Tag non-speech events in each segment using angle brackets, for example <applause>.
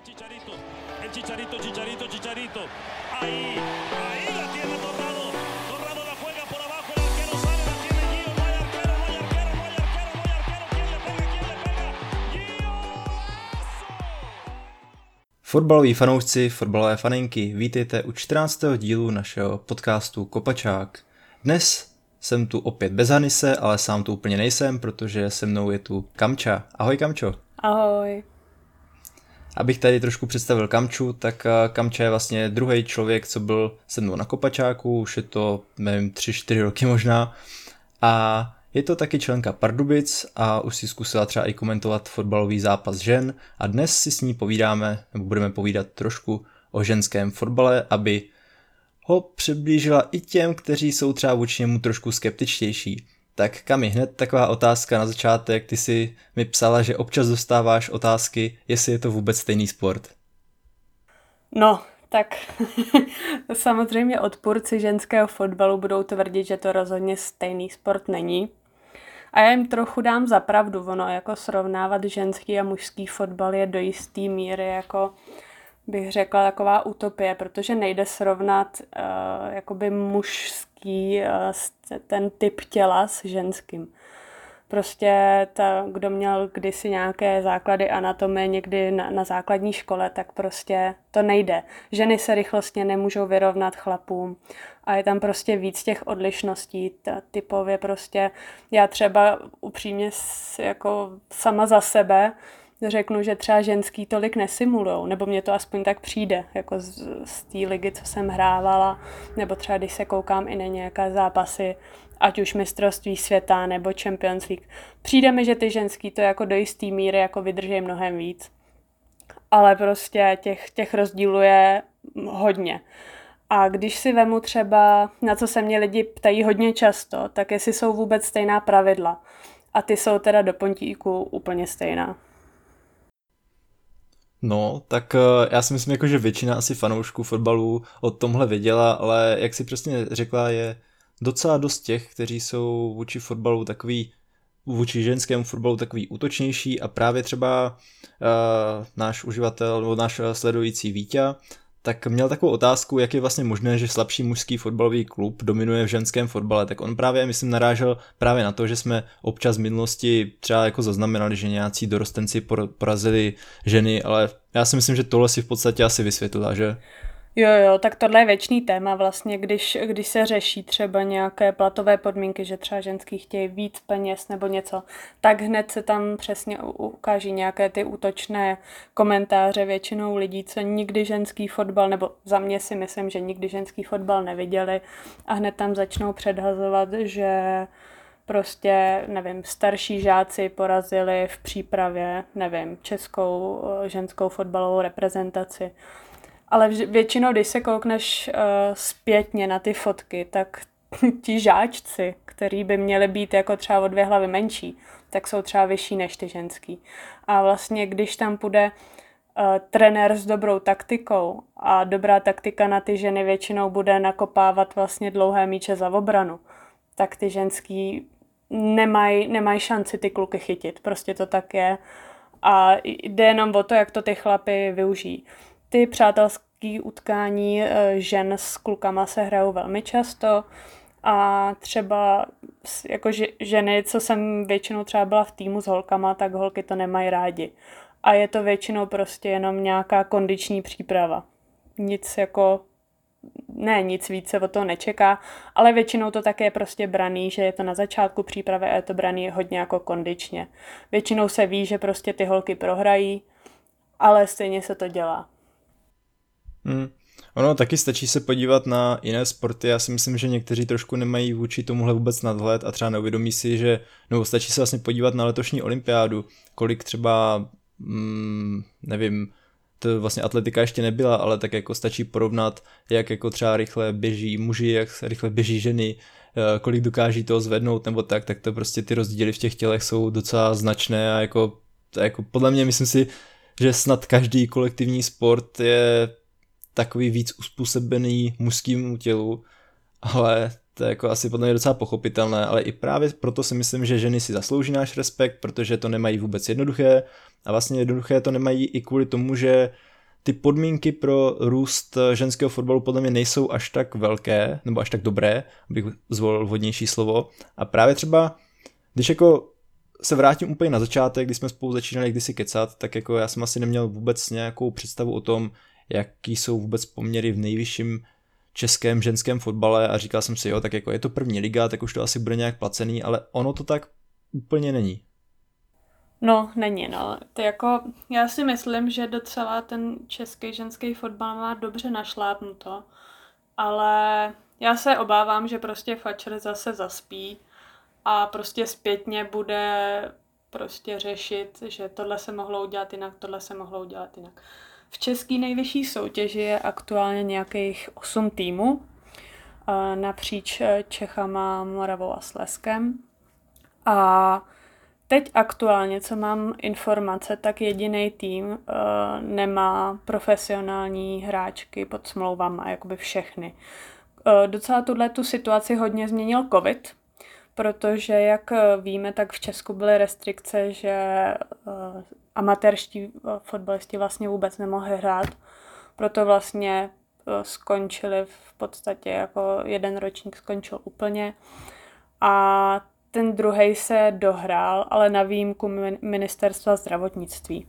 El Chicharito, el Chicharito, Chicharito, Chicharito. Ahí, ahí la tiene Torrado. Torrado la juega por abajo, el arquero sale, la tiene Gio. No hay arquero, no hay arquero, no hay arquero, no hay arquero. ¿Quién le pega? ¿Quién le pega? Gio. Fotbaloví fanoušci, fotbalové faninky, vítejte u 14. dílu našeho podcastu Kopačák. Dnes jsem tu opět bez Hanise, ale sám tu úplně nejsem, protože se mnou je tu Kamča. Ahoj Kamčo. Ahoj. Abych tady trošku představil Kamču, tak eh, Kamča je vlastně druhý člověk, co byl se mnou na Kopačáku, už je to, nevím, tři, čtyři roky možná. A je to taky členka Pardubic a už si zkusila třeba i komentovat fotbalový zápas žen a dnes si s ní povídáme, nebo budeme povídat trošku o ženském fotbale, aby ho přiblížila i těm, kteří jsou třeba vůči němu trošku skeptičtější. Tak Kami, hned taková otázka na začátek. Ty si mi psala, že občas dostáváš otázky, jestli je to vůbec stejný sport. No, tak <laughs> samozřejmě odpůrci ženského fotbalu budou tvrdit, že to rozhodně stejný sport není. A já jim trochu dám za pravdu, ono jako srovnávat ženský a mužský fotbal je do jisté míry jako bych řekla taková utopie, protože nejde srovnat uh, jakoby mužský uh, ten typ těla s ženským. Prostě ta, kdo měl kdysi nějaké základy anatomie někdy na, na základní škole, tak prostě to nejde. Ženy se rychlostně nemůžou vyrovnat chlapům a je tam prostě víc těch odlišností. Ta, typově prostě, já třeba upřímně jako sama za sebe řeknu, že třeba ženský tolik nesimulujou, nebo mně to aspoň tak přijde, jako z, z té ligy, co jsem hrávala, nebo třeba když se koukám i na nějaké zápasy, ať už mistrovství světa nebo Champions League. Přijde mi, že ty ženský to jako do jisté míry jako vydrží mnohem víc. Ale prostě těch, těch rozdílů je hodně. A když si vemu třeba, na co se mě lidi ptají hodně často, tak jestli jsou vůbec stejná pravidla. A ty jsou teda do pontíku úplně stejná. No, tak eh, já si myslím, jako, že většina asi fanoušků fotbalu o tomhle věděla, ale jak si přesně řekla, je docela dost těch, kteří jsou vůči fotbalu takový, vůči ženskému fotbalu takový útočnější a právě třeba uh, náš uživatel nebo náš sledující Vítě tak měl takovou otázku, jak je vlastně možné, že slabší mužský fotbalový klub dominuje v ženském fotbale. Tak on právě, myslím, narážel právě na to, že jsme občas v minulosti třeba jako zaznamenali, že nějací dorostenci porazili ženy, ale já si myslím, že tohle si v podstatě asi vysvětlila, že? Jo, jo, tak tohle je věčný téma vlastně, když, když se řeší třeba nějaké platové podmínky, že třeba ženský chtějí víc peněz nebo něco, tak hned se tam přesně ukáží nějaké ty útočné komentáře většinou lidí, co nikdy ženský fotbal, nebo za mě si myslím, že nikdy ženský fotbal neviděli a hned tam začnou předhazovat, že prostě, nevím, starší žáci porazili v přípravě, nevím, českou eh, ženskou fotbalovou reprezentaci ale většinou, když se koukneš uh, zpětně na ty fotky, tak <laughs> ti žáčci, který by měli být jako třeba o dvě hlavy menší, tak jsou třeba vyšší než ty ženský. A vlastně, když tam půjde uh, trenér s dobrou taktikou a dobrá taktika na ty ženy většinou bude nakopávat vlastně dlouhé míče za obranu, tak ty ženský nemají nemaj šanci ty kluky chytit. Prostě to tak je. A jde jenom o to, jak to ty chlapy využijí ty přátelské utkání eh, žen s klukama se hrajou velmi často a třeba jako ženy, co jsem většinou třeba byla v týmu s holkama, tak holky to nemají rádi. A je to většinou prostě jenom nějaká kondiční příprava. Nic jako, ne, nic víc se o to nečeká, ale většinou to také je prostě braný, že je to na začátku přípravy a je to braný hodně jako kondičně. Většinou se ví, že prostě ty holky prohrají, ale stejně se to dělá. Hmm. Ono taky stačí se podívat na jiné sporty. Já si myslím, že někteří trošku nemají vůči tomuhle vůbec nadhled a třeba neuvědomí si, že, nebo stačí se vlastně podívat na letošní olympiádu, kolik třeba, mm, nevím, to vlastně atletika ještě nebyla, ale tak jako stačí porovnat, jak jako třeba rychle běží muži, jak rychle běží ženy, eh, kolik dokáží toho zvednout nebo tak, tak to prostě ty rozdíly v těch tělech jsou docela značné a jako, jako podle mě myslím si, že snad každý kolektivní sport je takový víc uspůsobený mužskému tělu, ale to je jako asi podle mě docela pochopitelné, ale i právě proto si myslím, že ženy si zaslouží náš respekt, protože to nemají vůbec jednoduché a vlastně jednoduché to nemají i kvůli tomu, že ty podmínky pro růst ženského fotbalu podle mě nejsou až tak velké, nebo až tak dobré, abych zvolil vhodnější slovo. A právě třeba, když jako se vrátím úplně na začátek, kdy jsme spolu začínali kdysi kecat, tak jako já jsem asi neměl vůbec nějakou představu o tom, jaký jsou vůbec poměry v nejvyšším českém ženském fotbale a říkal jsem si, jo, tak jako je to první liga, tak už to asi bude nějak placený, ale ono to tak úplně není. No, není, no. To jako, já si myslím, že docela ten český ženský fotbal má dobře našlápnuto, ale já se obávám, že prostě Fatcher zase zaspí a prostě zpětně bude prostě řešit, že tohle se mohlo udělat jinak, tohle se mohlo udělat jinak. V české nejvyšší soutěži je aktuálně nějakých 8 týmů napříč Čechama, Moravou a Sleskem. A teď aktuálně, co mám informace, tak jediný tým uh, nemá profesionální hráčky pod smlouvama, jakoby všechny. Uh, docela tuhle tu situaci hodně změnil covid, protože jak víme, tak v Česku byly restrikce, že amatérští uh, fotbalisti vlastně vůbec nemohli hrát, proto vlastně uh, skončili v podstatě jako jeden ročník skončil úplně a ten druhý se dohrál, ale na výjimku ministerstva zdravotnictví.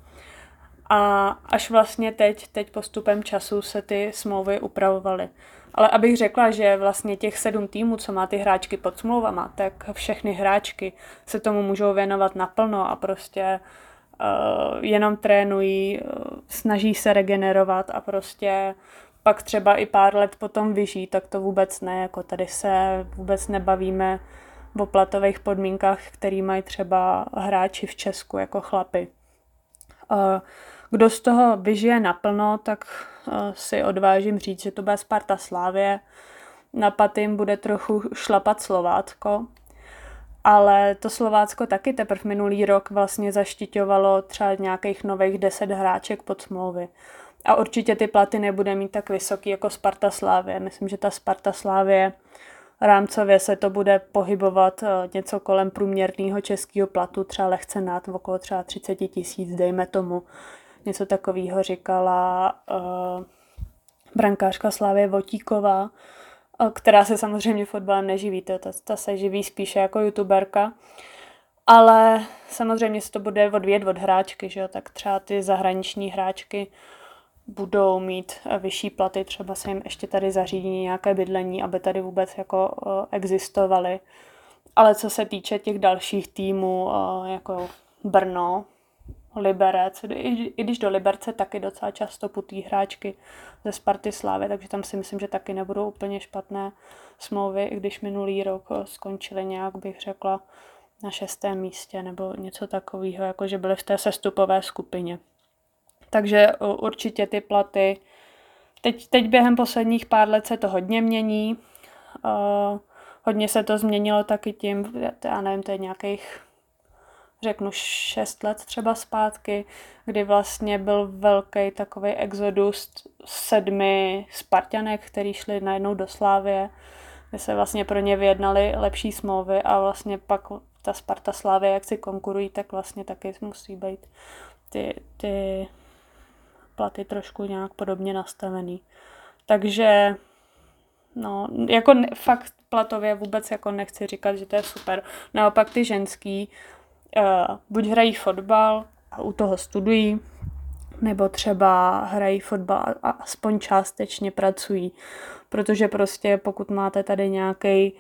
A až vlastně teď, teď postupem času se ty smlouvy upravovaly. Ale abych řekla, že vlastně těch sedm týmů, co má ty hráčky pod smlouvama, tak všechny hráčky se tomu můžou věnovat naplno a prostě uh, jenom trénují, uh, snaží se regenerovat a prostě pak třeba i pár let potom vyžít, tak to vůbec ne, jako tady se vůbec nebavíme o platových podmínkách, který mají třeba hráči v Česku jako chlapy. Kdo z toho vyžije naplno, tak si odvážím říct, že to bude Sparta Slávě. Na patým bude trochu šlapat Slovácko, ale to Slovácko taky teprve minulý rok vlastně zaštiťovalo třeba nějakých nových deset hráček pod smlouvy. A určitě ty platy nebude mít tak vysoký jako Sparta Slávě. Myslím, že ta Sparta Slávě rámcově se to bude pohybovat eh, něco kolem průměrného českého platu, třeba lehce nad, okolo třeba 30 tisíc, dejme tomu. Něco takového říkala uh, brankářka Slávě Votíková, která se samozřejmě fotbalem neživí, ta, ta se živí spíše jako youtuberka. Ale samozřejmě se to bude odvět od hráčky, že jo? tak třeba ty zahraniční hráčky budou mít eh, vyšší platy, třeba se jim ještě tady zařídí nějaké bydlení, aby tady vůbec jako eh, existovaly. Ale co se týče těch dalších týmů, eh, jako Brno, Liberec, i, když do Liberce taky docela často putí hráčky ze Sparty Slávy, takže tam si myslím, že taky nebudou úplně špatné smlouvy, i když minulý rok skončili nějak, bych řekla, na šestém místě nebo něco takového, jako že byli v té sestupové skupině. Takže určitě ty platy. Teď, teď během posledních pár let se to hodně mění. Uh, hodně se to změnilo taky tím, já nevím, to je nějakých řeknu šest let třeba zpátky, kdy vlastně byl velký takový exodus sedmi Spartanek, který šli najednou do Slávě, kde se vlastně pro ně vyjednali lepší smlouvy a vlastně pak ta Sparta Slávě, jak si konkurují, tak vlastně taky musí být ty, ty platy trošku nějak podobně nastavený. Takže no, jako ne, fakt platově vůbec jako nechci říkat, že to je super. Naopak ty ženský buď hrají fotbal a u toho studují, nebo třeba hrají fotbal a aspoň částečně pracují. Protože prostě pokud máte tady nějaký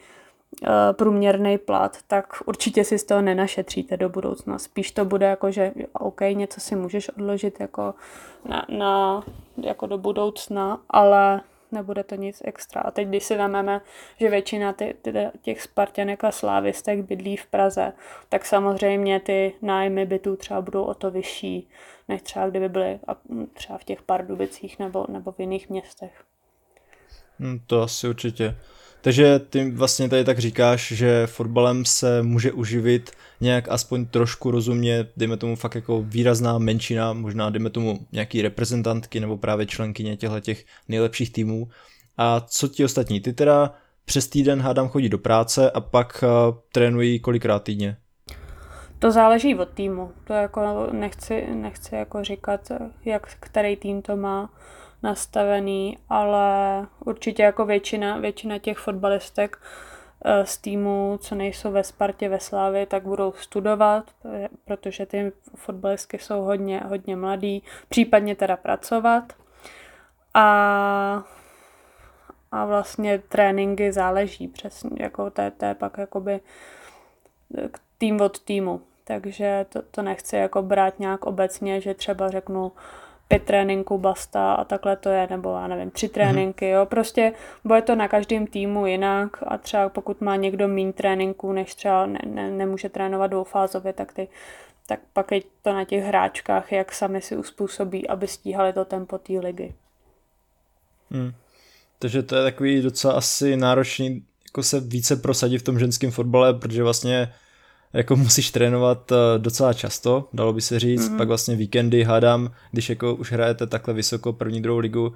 Eh, průměrný plat, tak určitě si z toho nenašetříte do budoucna. Spíš to bude jako, že OK, něco si můžeš odložit jako, na, na, jako do budoucna, ale nebude to nic extra. A teď, když si vezmeme, že většina ty, ty, těch Spartanek a Slávistek bydlí v Praze, tak samozřejmě ty nájmy bytů třeba budou o to vyšší, než třeba kdyby byly třeba v těch Pardubicích nebo, nebo v jiných městech. Hmm, to asi určitě. Takže ty vlastně tady tak říkáš, že fotbalem se může uživit nějak aspoň trošku rozumně, dejme tomu fakt jako výrazná menšina, možná dejme tomu nějaký reprezentantky nebo právě členkyně těchto těch nejlepších týmů. A co ti ostatní? Ty teda přes týden hádám chodí do práce a pak uh, trénují kolikrát týdně? To záleží od týmu. To jako nechci, nechci jako říkat, jak který tým to má nastavený, ale určitě jako většina, většina těch fotbalistek eh, z týmu, co nejsou ve Spartě, ve Slávě, tak budou studovat, protože ty fotbalistky jsou hodně, hodně mladý, případně teda pracovat. A, a vlastně tréninky záleží přesně, jako to, je pak jakoby tým od týmu. Takže to, to nechci jako brát nějak obecně, že třeba řeknu pět tréninků basta a takhle to je, nebo já nevím, tři tréninky, jo, prostě bude to na každém týmu jinak a třeba pokud má někdo méně tréninků, než třeba ne, ne, nemůže trénovat dvoufázově, tak ty tak pak je to na těch hráčkách, jak sami si uspůsobí, aby stíhali to tempo té ligy. Hmm. Takže to je takový docela asi náročný jako se více prosadit v tom ženském fotbale, protože vlastně jako musíš trénovat eh, docela často, dalo by se říct, mm-hmm. pak vlastně víkendy hádám, když jako už hrajete takhle vysoko první, druhou ligu,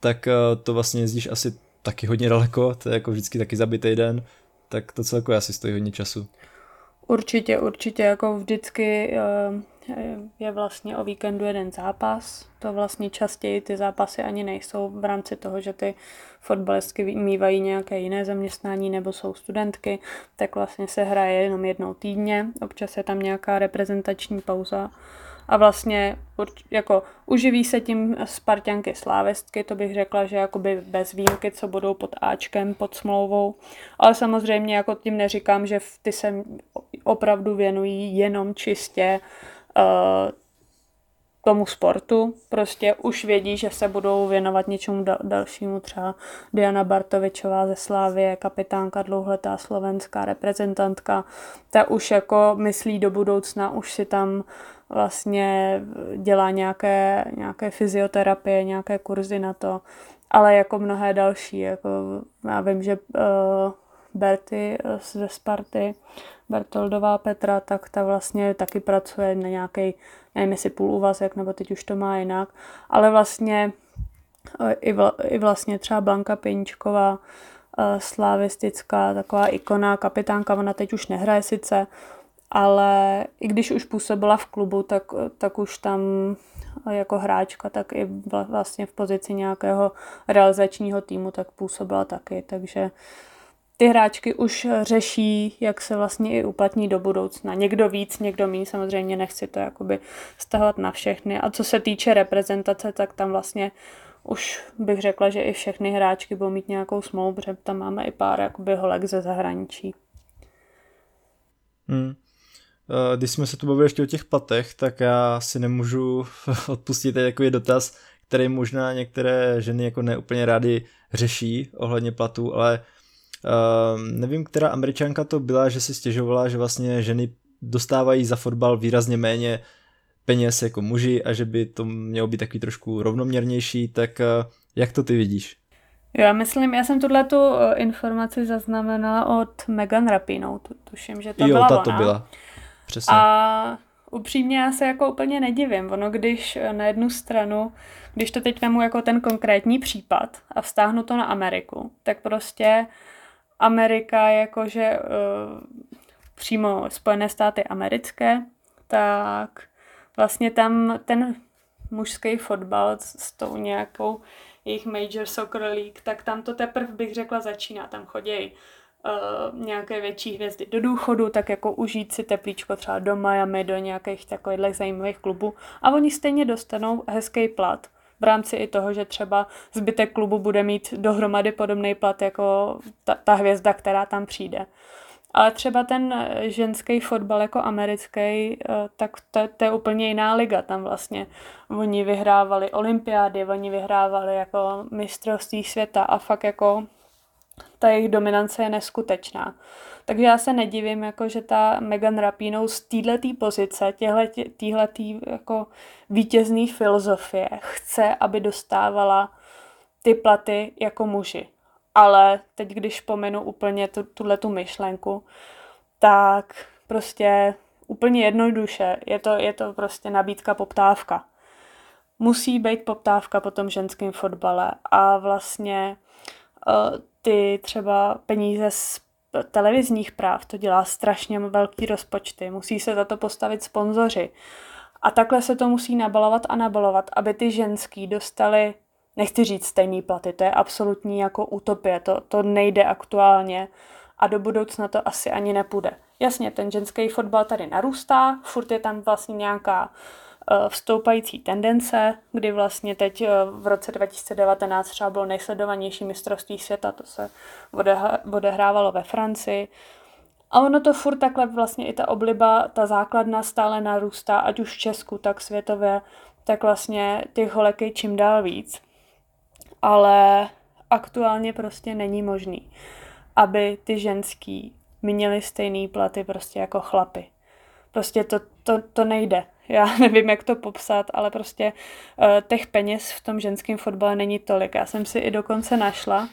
tak eh, to vlastně jezdíš asi taky hodně daleko, to je jako vždycky taky zabitý den, tak to celkově asi stojí hodně času. Určitě, určitě, jako vždycky eh, je vlastně o víkendu jeden zápas. To vlastně častěji ty zápasy ani nejsou v rámci toho, že ty fotbalistky mývají nějaké jiné zaměstnání nebo jsou studentky, tak vlastně se hraje jenom jednou týdně. Občas je tam nějaká reprezentační pauza a vlastně jako uživí se tím Spartianky slávestky, to bych řekla, že jakoby bez výjimky, co budou pod Ačkem, pod smlouvou, ale samozřejmě jako tím neříkám, že ty se opravdu věnují jenom čistě uh, tomu sportu, prostě už vědí, že se budou věnovat něčemu dal- dalšímu, třeba Diana Bartovičová ze Slávie, kapitánka dlouhletá slovenská reprezentantka, ta už jako myslí do budoucna, už si tam vlastně dělá nějaké, nějaké fyzioterapie, nějaké kurzy na to, ale jako mnohé další, jako já vím, že uh, Berty ze Sparty, Bertoldová Petra, tak ta vlastně taky pracuje na nějaký, nevím jestli půl úvazek, nebo teď už to má jinak, ale vlastně eh, i, vl, i vlastně třeba Blanka Pěničková, eh, slavistická, taková ikona, kapitánka, ona teď už nehraje sice, ale i když už působila v klubu, tak, tak už tam jako hráčka, tak i vlastně v pozici nějakého realizačního týmu tak působila taky, takže ty hráčky už řeší, jak se vlastně i uplatní do budoucna. Někdo víc, někdo méně, samozřejmě nechci to jakoby stahovat na všechny. A co se týče reprezentace, tak tam vlastně už bych řekla, že i všechny hráčky budou mít nějakou smlouvu, protože tam máme i pár jakoby holek ze zahraničí. Hmm. Eh, když jsme se tu bavili ještě o těch platech, tak já si nemůžu <laughs> odpustit takový dotaz, který možná některé ženy jako neúplně rády řeší ohledně platů, ale uh, nevím, která američanka to byla, že si stěžovala, že vlastně ženy dostávají za fotbal výrazně méně peněz jako muži a že by to mělo být takový trošku rovnoměrnější, tak uh, jak to ty vidíš? Já myslím, já jsem tuhle tu informaci zaznamenala od Megan Rapinoe, tuším, že to jo, byla ta ona. to byla. Přesně. A upřímně já se jako úplně nedivím. Ono, když na jednu stranu, když to teď vemu jako ten konkrétní případ a vztáhnu to na Ameriku, tak prostě Amerika jakože uh, přímo Spojené státy americké, tak vlastně tam ten mužský fotbal s tou nějakou jejich Major Soccer League, tak tam to teprve bych řekla začíná. Tam chodí uh, nějaké větší hvězdy do důchodu, tak jako užít si teplíčko třeba do Miami, do nějakých takových zajímavých klubů a oni stejně dostanou hezký plat v rámci i toho, že třeba zbytek klubu bude mít dohromady podobný plat jako ta, ta hvězda, která tam přijde. Ale třeba ten ženský fotbal jako americký, eh, tak to, to je úplně jiná liga. Tam vlastně oni vyhrávali olympiády, oni vyhrávali jako mistrovství světa a fakt jako ta jejich dominance je neskutečná. Takže já se nedivím, jako, že ta Megan Rapinoe z této pozice, téhle jako vítězný filozofie chce, aby dostávala ty platy jako muži. Ale teď, když pomenu úplně tu, tuhle tu myšlenku, tak prostě úplně jednoduše, je to, je to prostě nabídka poptávka. Musí být poptávka po tom ženském fotbale a vlastně uh, ty třeba peníze z televizních práv to dělá strašně velký rozpočty, musí se za to postavit sponzoři. A takhle se to musí nabalovat a nabalovat, aby ty ženský dostali, nechci říct stejný platy, to je absolutní jako utopie, to, to nejde aktuálně a do budoucna to asi ani nepůjde. Jasně, ten ženský fotbal tady narůstá, furt je tam vlastně nějaká uh, vstoupající tendence, kdy vlastně teď uh, v roce 2019 třeba bylo nejsledovanější mistrovství světa, to se odehrávalo ve Francii. A ono to furt takhle vlastně i ta obliba, ta základna stále narůstá, ať už v Česku, tak světově, tak vlastně těch holek je čím dál víc. Ale aktuálně prostě není možný, aby ty ženský měli stejný platy prostě jako chlapy. Prostě to, to, to nejde. Já <laughs> nevím, jak to popsat, ale prostě uh, těch peněz v tom ženském fotbale není tolik. Já jsem si i dokonce našla,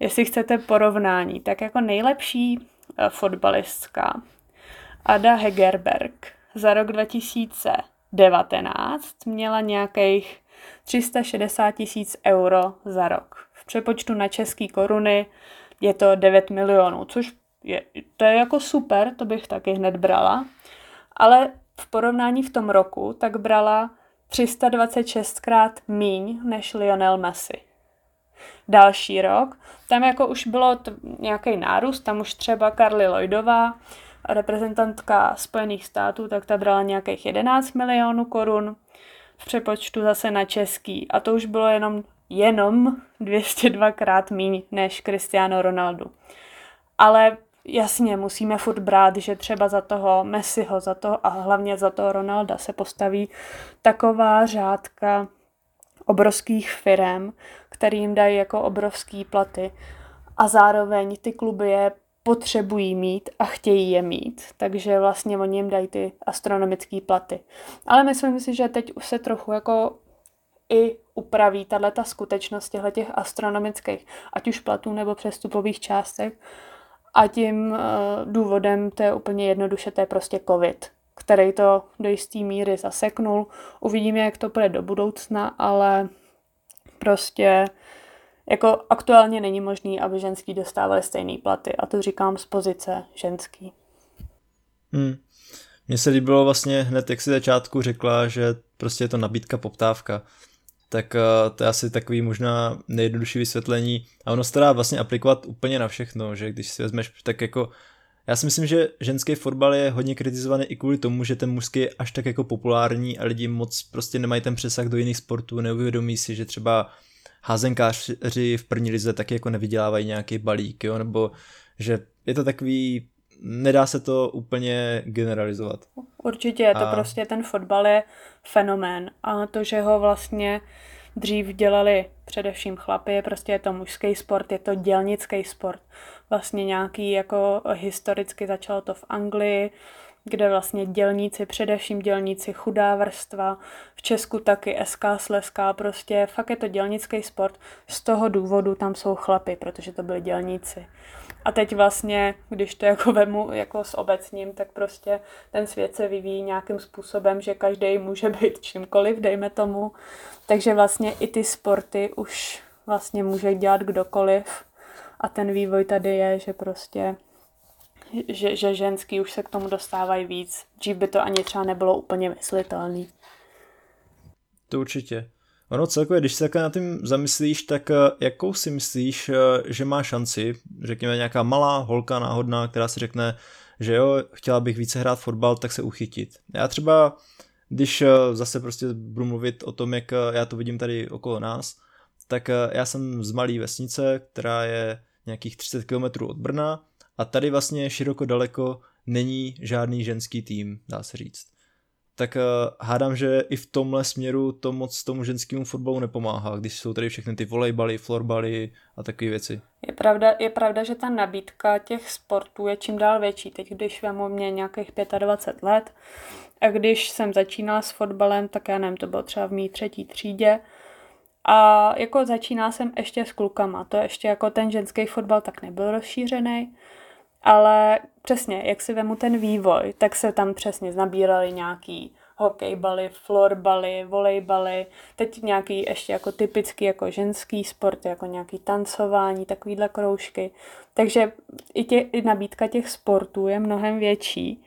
jestli chcete porovnání, tak jako nejlepší uh, fotbalistka Ada Hegerberg za rok 2019 měla nějakých 360 tisíc euro za rok. V přepočtu na české koruny je to 9 milionů, což je, to je jako super, to bych taky hned brala, ale v porovnání v tom roku tak brala 326 krát míň než Lionel Messi. Další rok, tam jako už bylo t- nějaký nárůst, tam už třeba Carly Lloydová, reprezentantka Spojených států, tak ta brala nějakých 11 milionů korun v přepočtu zase na český. A to už bylo jenom, jenom 202 krát míň než Cristiano Ronaldo. Ale jasně, musíme furt brát, že třeba za toho Messiho, za to a hlavně za toho Ronalda se postaví taková řádka obrovských firm, kterým dají jako obrovský platy. A zároveň ty kluby je potřebují mít a chtějí je mít, takže vlastně oni jim dají ty astronomické platy. Ale myslím si, že teď už se trochu jako i upraví tahle ta skutečnost těch astronomických, ať už platů nebo přestupových částek, a tím uh, důvodem to je úplně jednoduše, to je prostě covid, který to do jisté míry zaseknul. Uvidíme, jak to bude do budoucna, ale prostě jako aktuálně není možný, aby ženský dostávali stejné platy. A to říkám z pozice ženský. Hmm. Mně se líbilo vlastně hned, jak si začátku řekla, že prostě je to nabídka, poptávka tak uh, to je asi takový možná nejjednodušší vysvětlení. A ono se dá vlastně aplikovat úplně na všechno, že když si vezmeš tak jako já si myslím, že ženský fotbal je hodně kritizovaný i kvůli tomu, že ten mužský je až tak jako populární a lidi moc prostě nemají ten přesah do jiných sportů, neuvědomí si, že třeba házenkáři v první lize taky jako nevydělávají nějaký balík, jo, nebo že je to takový, nedá se to úplně generalizovat. Určitě, je to a... prostě ten fotbal je fenomén a to, že ho vlastně dřív dělali především chlapy, prostě je to mužský sport, je to dělnický sport. Vlastně nějaký jako historicky začalo to v Anglii, kde vlastně dělníci, především dělníci, chudá vrstva, v Česku taky SK Sleská, prostě fakt je to dělnický sport. Z toho důvodu tam jsou chlapy, protože to byli dělníci. A teď vlastně, když to jako <laughs> vemu jako s obecním, tak prostě ten svět se vyvíjí nějakým způsobem, že každý může být čímkoliv, dejme tomu. Takže vlastně i ty sporty už vlastně může dělat kdokoliv. A ten vývoj tady je, že prostě že, že ženský už se k tomu dostávají víc. Dřív by to ani třeba nebylo úplně myslitelný. To určitě. Ono celkově, když se takhle na tím zamyslíš, tak eh, jakou si myslíš, eh, že má šanci, řekněme nějaká malá holka náhodná, která si řekne, že jo, chtěla bych více hrát fotbal, tak se uchytit. Já třeba, když eh, zase prostě budu mluvit o tom, jak já to vidím tady okolo nás, tak já jsem z malé vesnice, která je nějakých 30 km od Brna a tady vlastně široko daleko není žádný ženský tým, dá se říct tak uh, hádám, že i v tomhle směru to moc tomu ženskému fotbalu nepomáhá, když jsou tady všechny ty volejbaly, florbaly a takové věci. Je pravda, je pravda, že ta nabídka těch sportů je čím dál větší. Teď, když vemu mě nějakých 25 let a když jsem začínala s fotbalem, tak já nevím, to bylo třeba v mý třetí třídě, a jako začínala jsem ještě s klukama, to ještě jako ten ženský fotbal tak nebyl rozšířený, ale přesně, jak si vemu ten vývoj, tak se tam přesně nabírali nějaký hokejbaly, florbaly, volejbaly, teď nějaký ještě jako typický jako ženský sport, jako nějaký tancování, takovýhle kroužky. Takže i, tě, i nabídka těch sportů je mnohem větší.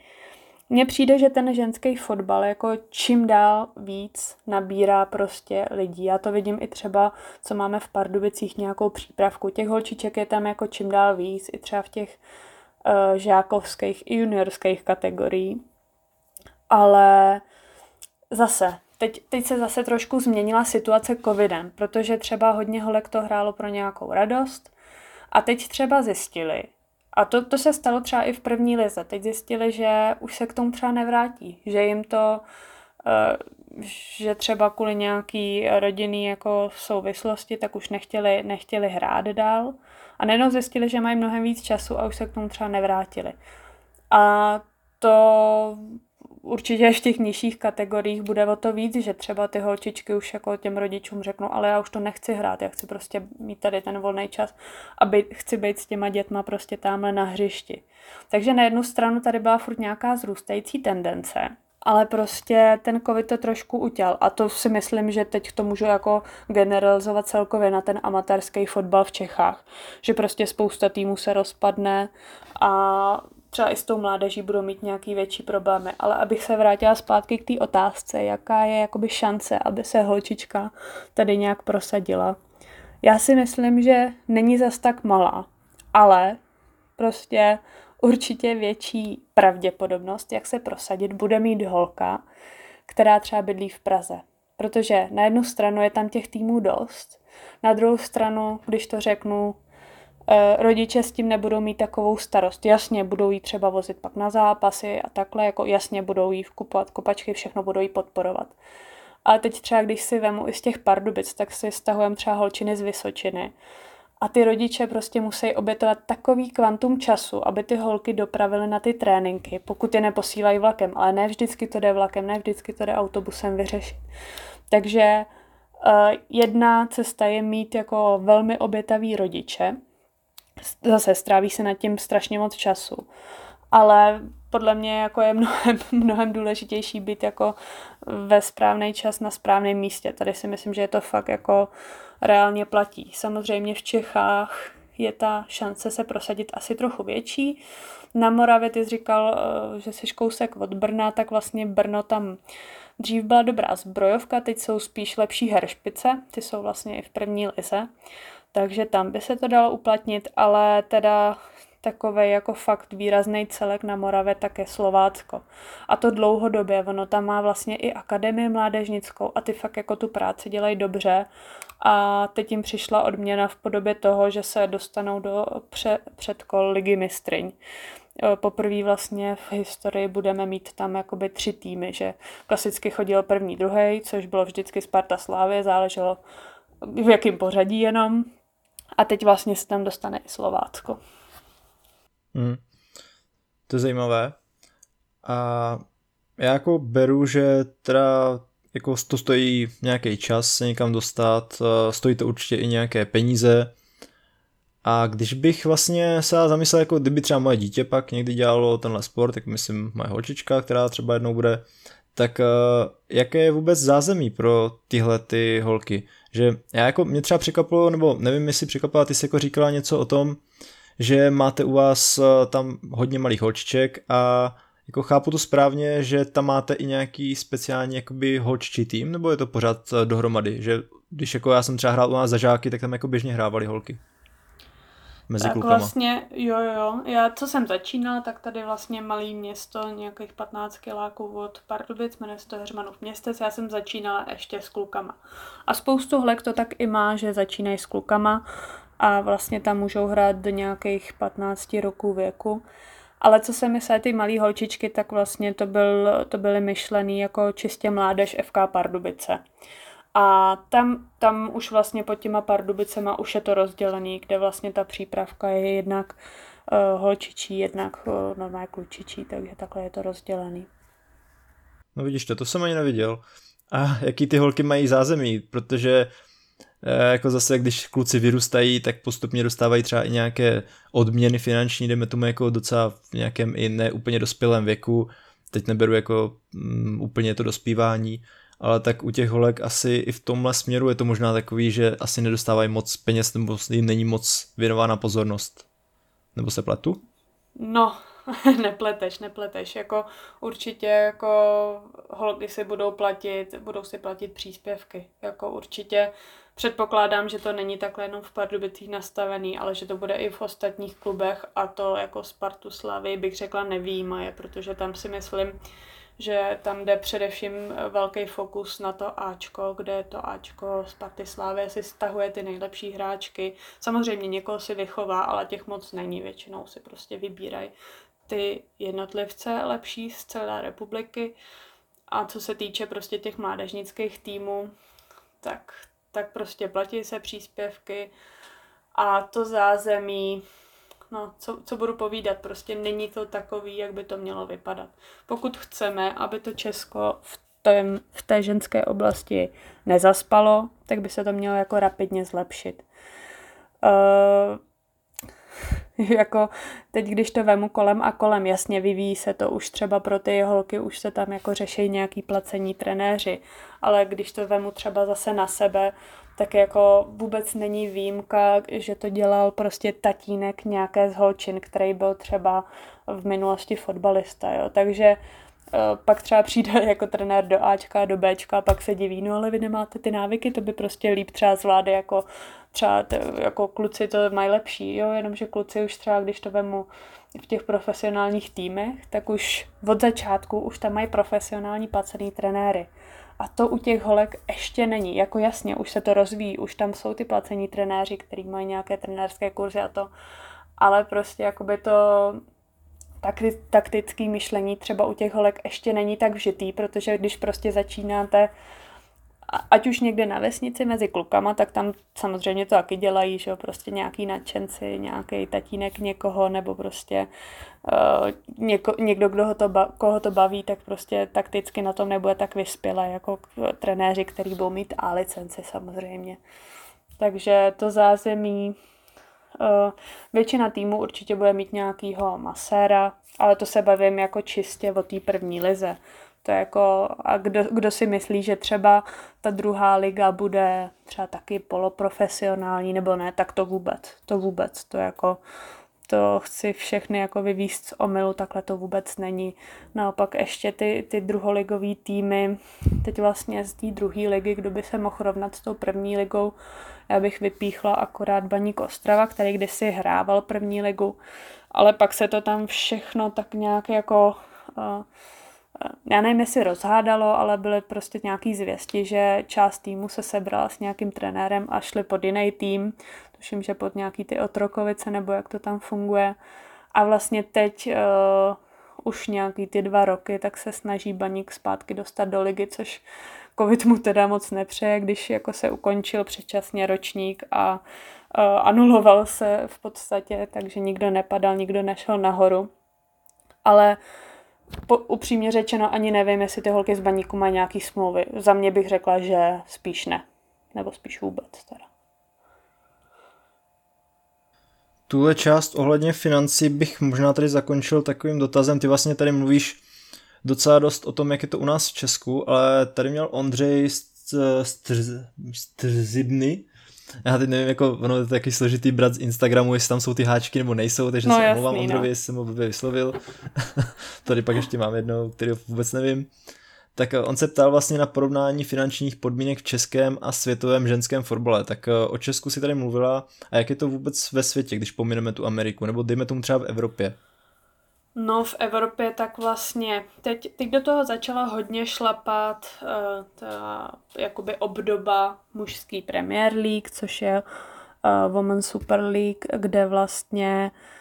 Mně přijde, že ten ženský fotbal jako čím dál víc nabírá prostě lidí. Já to vidím i třeba, co máme v Pardubicích nějakou přípravku. Těch holčiček je tam jako čím dál víc, i třeba v těch žákovských i juniorských kategorií. Ale zase, teď, teď se zase trošku změnila situace covidem, protože třeba hodně holek to hrálo pro nějakou radost a teď třeba zjistili, a to, to se stalo třeba i v první lize. Teď zjistili, že už se k tomu třeba nevrátí, že jim to, uh, že třeba kvůli nějaký rodinný jako souvislosti, tak už nechtěli, nechtěli hrát dál. A najednou zjistili, že mají mnohem víc času a už se k tomu třeba nevrátili. A to určitě v těch nižších kategoriích bude o to víc, že třeba ty holčičky už jako těm rodičům řeknou, ale já už to nechci hrát, já chci prostě mít tady ten volný čas a být, chci být s těma dětma prostě tamhle na hřišti. Takže na jednu stranu tady byla furt nějaká zrůstající tendence, ale prostě ten covid to trošku utěl a to si myslím, že teď to můžu jako generalizovat celkově na ten amatérský fotbal v Čechách, že prostě spousta týmů se rozpadne a třeba i s tou mládeží budou mít nějaký větší problémy. Ale abych se vrátila zpátky k té otázce, jaká je jakoby šance, aby se holčička tady nějak prosadila. Já si myslím, že není zas tak malá, ale prostě určitě větší pravděpodobnost, jak se prosadit, bude mít holka, která třeba bydlí v Praze. Protože na jednu stranu je tam těch týmů dost, na druhou stranu, když to řeknu, Eh, rodiče s tím nebudou mít takovou starost. Jasně, budou jí třeba vozit pak na zápasy a takhle, jako jasně budou jí kupovat kopačky, všechno budou jí podporovat. Ale teď třeba, když si vemu i z těch Pardubic, tak si stahujeme třeba holčiny z Vysočiny. A ty rodiče prostě musí obětovat takový kvantum času, aby ty holky dopravily na ty tréninky, pokud je neposílají vlakem. Ale ne vždycky to jde vlakem, ne vždycky to jde autobusem vyřešit. Takže uh, jedna cesta je mít jako velmi obětavý rodiče, zase stráví se nad tím strašně moc času. Ale podle mě jako je mnohem, <laughs> mnohem důležitější být jako ve správný čas na správném místě. Tady si myslím, že je to fakt jako reálně platí. Samozřejmě v Čechách je ta šance se prosadit asi trochu větší. Na Moravě ty jsi říkal, eh, že jsi kousek od Brna, tak vlastně Brno tam dřív byla dobrá zbrojovka, teď jsou spíš lepší heršpice, ty jsou vlastně i v první lize takže tam by se to dalo uplatnit, ale teda takový jako fakt výrazný celek na Moravě tak je Slovácko. A to dlouhodobě, ono tam má vlastně i akademii mládežnickou a ty fakt jako tu práci dělají dobře a teď jim přišla odměna v podobě toho, že se dostanou do pře- předkol ligy mistryň. E, poprvé vlastně v historii budeme mít tam jakoby tři týmy, že klasicky chodil první, druhý, což bylo vždycky Sparta Slávě, záleželo v jakém pořadí jenom, a teď vlastně se tam dostane i Slovácko. Hmm. To je zajímavé. A já jako beru, že teda jako to stojí nějaký čas se někam dostat, stojí to určitě i nějaké peníze. A když bych vlastně se zamyslel, jako kdyby třeba moje dítě pak někdy dělalo tenhle sport, tak myslím moje holčička, která třeba jednou bude, tak jaké je vůbec zázemí pro tyhle ty holky? že já jako, mě třeba překvapilo, nebo nevím, jestli překvapila, ty jsi jako říkala něco o tom, že máte u vás eh, tam hodně malých holčiček a jako chápu to správně, že tam máte i nějaký speciální jakoby holčičí tým, nebo je to pořád eh, dohromady, že když jako já jsem třeba hrál u nás za žáky, tak tam jako běžně hrávali holky mezi tak klukama. vlastně, jo, jo, já co jsem začínala, tak tady vlastně malý město, nějakých 15 kiláků od Pardubic, jmenuje se to Heřmanův městec, já jsem začínala ještě s klukama. A spoustu hlek to tak i má, že začínají s klukama a vlastně tam můžou hrát do nějakých 15 roků věku. Ale co se myslí ty malé holčičky, tak vlastně to, byl, to byly myšlený jako čistě mládež FK Pardubice. A tam, tam už vlastně pod těma pardubicema už je to rozdělený, kde vlastně ta přípravka je jednak uh, holčičí, jednak uh, normálně klučičí, takže takhle je to rozdělený. No vidíš to, to jsem ani neviděl. A jaký ty holky mají zázemí, protože jako zase, když kluci vyrůstají, tak postupně dostávají třeba i nějaké odměny finanční, jdeme tomu jako docela v nějakém i neúplně dospělém věku teď neberu jako um, úplně to dospívání, ale tak u těch holek asi i v tomhle směru je to možná takový, že asi nedostávají moc peněz nebo jim není moc věnována pozornost. Nebo se pletu? No, <laughs> nepleteš, nepleteš. Jako určitě jako holky si budou platit, budou si platit příspěvky. Jako určitě předpokládám, že to není takhle jenom v Pardubicích nastavený, ale že to bude i v ostatních klubech a to jako Spartu Slavy bych řekla nevýjímaje, protože tam si myslím, že tam jde především velký fokus na to Ačko, kde to Ačko z Slávy si stahuje ty nejlepší hráčky. Samozřejmě někoho si vychová, ale těch moc není, většinou si prostě vybírají ty jednotlivce lepší z celé republiky. A co se týče prostě těch mládežnických týmů, tak, tak prostě platí se příspěvky a to zázemí, no, co, co budu povídat, prostě není to takový, jak by to mělo vypadat. Pokud chceme, aby to Česko v, tém, v té ženské oblasti nezaspalo, tak by se to mělo jako rapidně zlepšit. Uh, <laughs> jako teď, když to vemu kolem a kolem, jasně vyvíjí se to už třeba pro ty holky, už se tam jako řeší nějaký placení trenéři, ale když to vemu třeba zase na sebe, tak jako vůbec není výjimka, že to dělal prostě tatínek nějaké z holčin, který byl třeba v minulosti fotbalista, jo. Takže pak třeba přijde <laughs> jako trenér do Ačka, do Bčka, pak se diví, no ale vy nemáte ty návyky, to by prostě líp třeba zvládli jako třeba t, jako kluci to mají lepší, jo, jenomže kluci už třeba, když to vemu v těch profesionálních týmech, tak už od začátku už tam mají profesionální placený trenéry. A to u těch holek ještě není. Jako jasně, už se to rozvíjí, už tam jsou ty placení trenéři, kteří mají nějaké trenérské kurzy a to, ale prostě jakoby to taktické myšlení třeba u těch holek ještě není tak vžitý, protože když prostě začínáte ať už někde na vesnici mezi klukama, tak tam samozřejmě to taky dělají, že jo, prostě nějaký nadšenci, nějaký tatínek někoho, nebo prostě uh, něko, někdo, kdo ho to ba, koho to baví, tak prostě takticky na tom nebude tak vyspělé, jako trenéři, který budou mít A licenci samozřejmě. Takže to zázemí, většina týmu určitě bude mít nějakýho maséra, ale to se bavím jako čistě o té první lize. To je jako, a kdo, kdo si myslí, že třeba ta druhá liga bude třeba taky poloprofesionální nebo ne, tak to vůbec, to vůbec, to jako, to chci všechny jako vyvíst z omylu, takhle to vůbec není. Naopak ještě ty, ty druholigové týmy, teď vlastně z té druhé ligy, kdo by se mohl rovnat s tou první ligou, já bych vypíchla akorát Baník Ostrava, který kdysi hrával první ligu, ale pak se to tam všechno tak nějak jako uh, já nevím, jestli rozhádalo, ale byly prostě nějaký zvěsti, že část týmu se sebrala s nějakým trenérem a šli pod jiný tým, tuším, že pod nějaký ty otrokovice nebo jak to tam funguje. A vlastně teď uh, už nějaký ty dva roky, tak se snaží Baník zpátky dostat do ligy, což covid mu teda moc nepřeje, když jako se ukončil předčasně ročník a uh, anuloval se v podstatě, takže nikdo nepadal, nikdo nešel nahoru. Ale po, upřímně řečeno ani nevím, jestli ty holky z baníku mají nějaký smlouvy. Za mě bych řekla, že spíš ne. Nebo spíš vůbec teda. Tuhle část ohledně financí bych možná tady zakončil takovým dotazem. Ty vlastně tady mluvíš docela dost o tom, jak je to u nás v Česku, ale tady měl Ondřej Strzidny, já teď nevím, jako ono je to taky složitý brat z Instagramu, jestli tam jsou ty háčky nebo nejsou, takže no, se omlouvám no. Ondrovi, jestli jsem ho blbě vyslovil. <laughs> Tady pak ještě mám jednou, který vůbec nevím. Tak eh, on se ptal vlastně na porovnání finančních podmínek v českém a světovém ženském fotbale. Tak eh, o Česku si tady mluvila a jak je to vůbec ve světě, když pomineme tu Ameriku, nebo dejme tomu třeba v Evropě? No v Evropě tak vlastně, teď, teď do toho začala hodně šlapat uh, ta jakoby obdoba mužský Premier League, což je uh, Women's Super League, kde vlastně uh,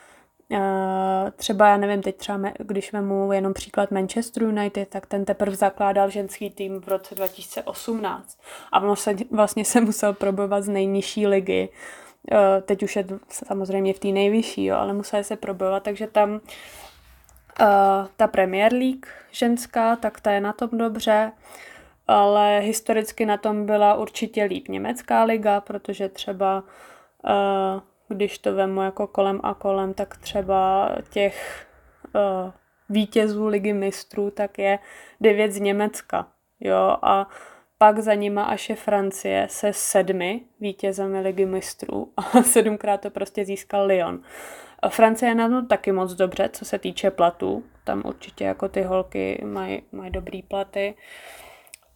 třeba, já nevím, teď třeba, když vemu jenom příklad Manchester United, tak ten teprve zakládal ženský tým v roce 2018 a se, vlastně se musel probovat z nejnižší ligy. Uh, teď už je samozřejmě v té nejvyšší, jo, ale musel se probovat, takže tam Uh, ta Premier League ženská, tak ta je na tom dobře, ale historicky na tom byla určitě líp německá liga, protože třeba uh, když to vemu jako kolem a kolem, tak třeba těch uh, vítězů ligy mistrů, tak je devět z Německa. Jo, a pak za nima až je Francie se sedmi vítězemi ligy mistrů a <laughs> sedmkrát to prostě získal Lyon. Francie je na tom taky moc dobře, co se týče platů. Tam určitě jako ty holky mají maj dobrý platy.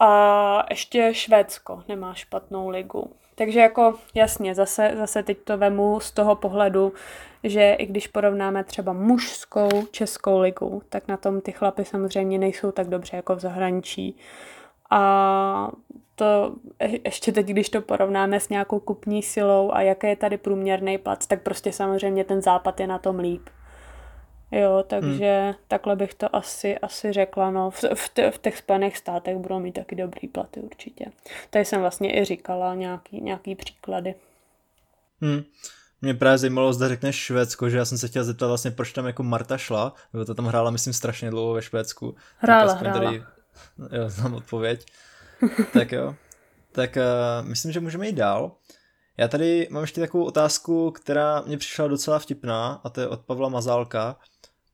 A ještě Švédsko nemá špatnou ligu. Takže jako jasně, zase, zase teď to vemu z toho pohledu, že i když porovnáme třeba mužskou českou ligu, tak na tom ty chlapy samozřejmě nejsou tak dobře jako v zahraničí. A to ještě teď, když to porovnáme s nějakou kupní silou a jaký je tady průměrný plat, tak prostě samozřejmě ten západ je na tom líp. Jo, takže hmm. takhle bych to asi, asi řekla. No. V, v, v těch Spojených státech budou mít taky dobrý platy určitě. Tady jsem vlastně i říkala nějaký, nějaký příklady. Hmm. Mě právě zajímalo, zda řekneš Švédsko, že já jsem se chtěla zeptat vlastně, proč tam jako Marta šla, nebo to tam hrála, myslím, strašně dlouho ve Švédsku. Hrála, hrála. Tady, <laughs> jo, znám odpověď. <laughs> tak jo. Tak uh, myslím, že můžeme jít dál. Já tady mám ještě takovou otázku, která mě přišla docela vtipná, a to je od Pavla Mazálka.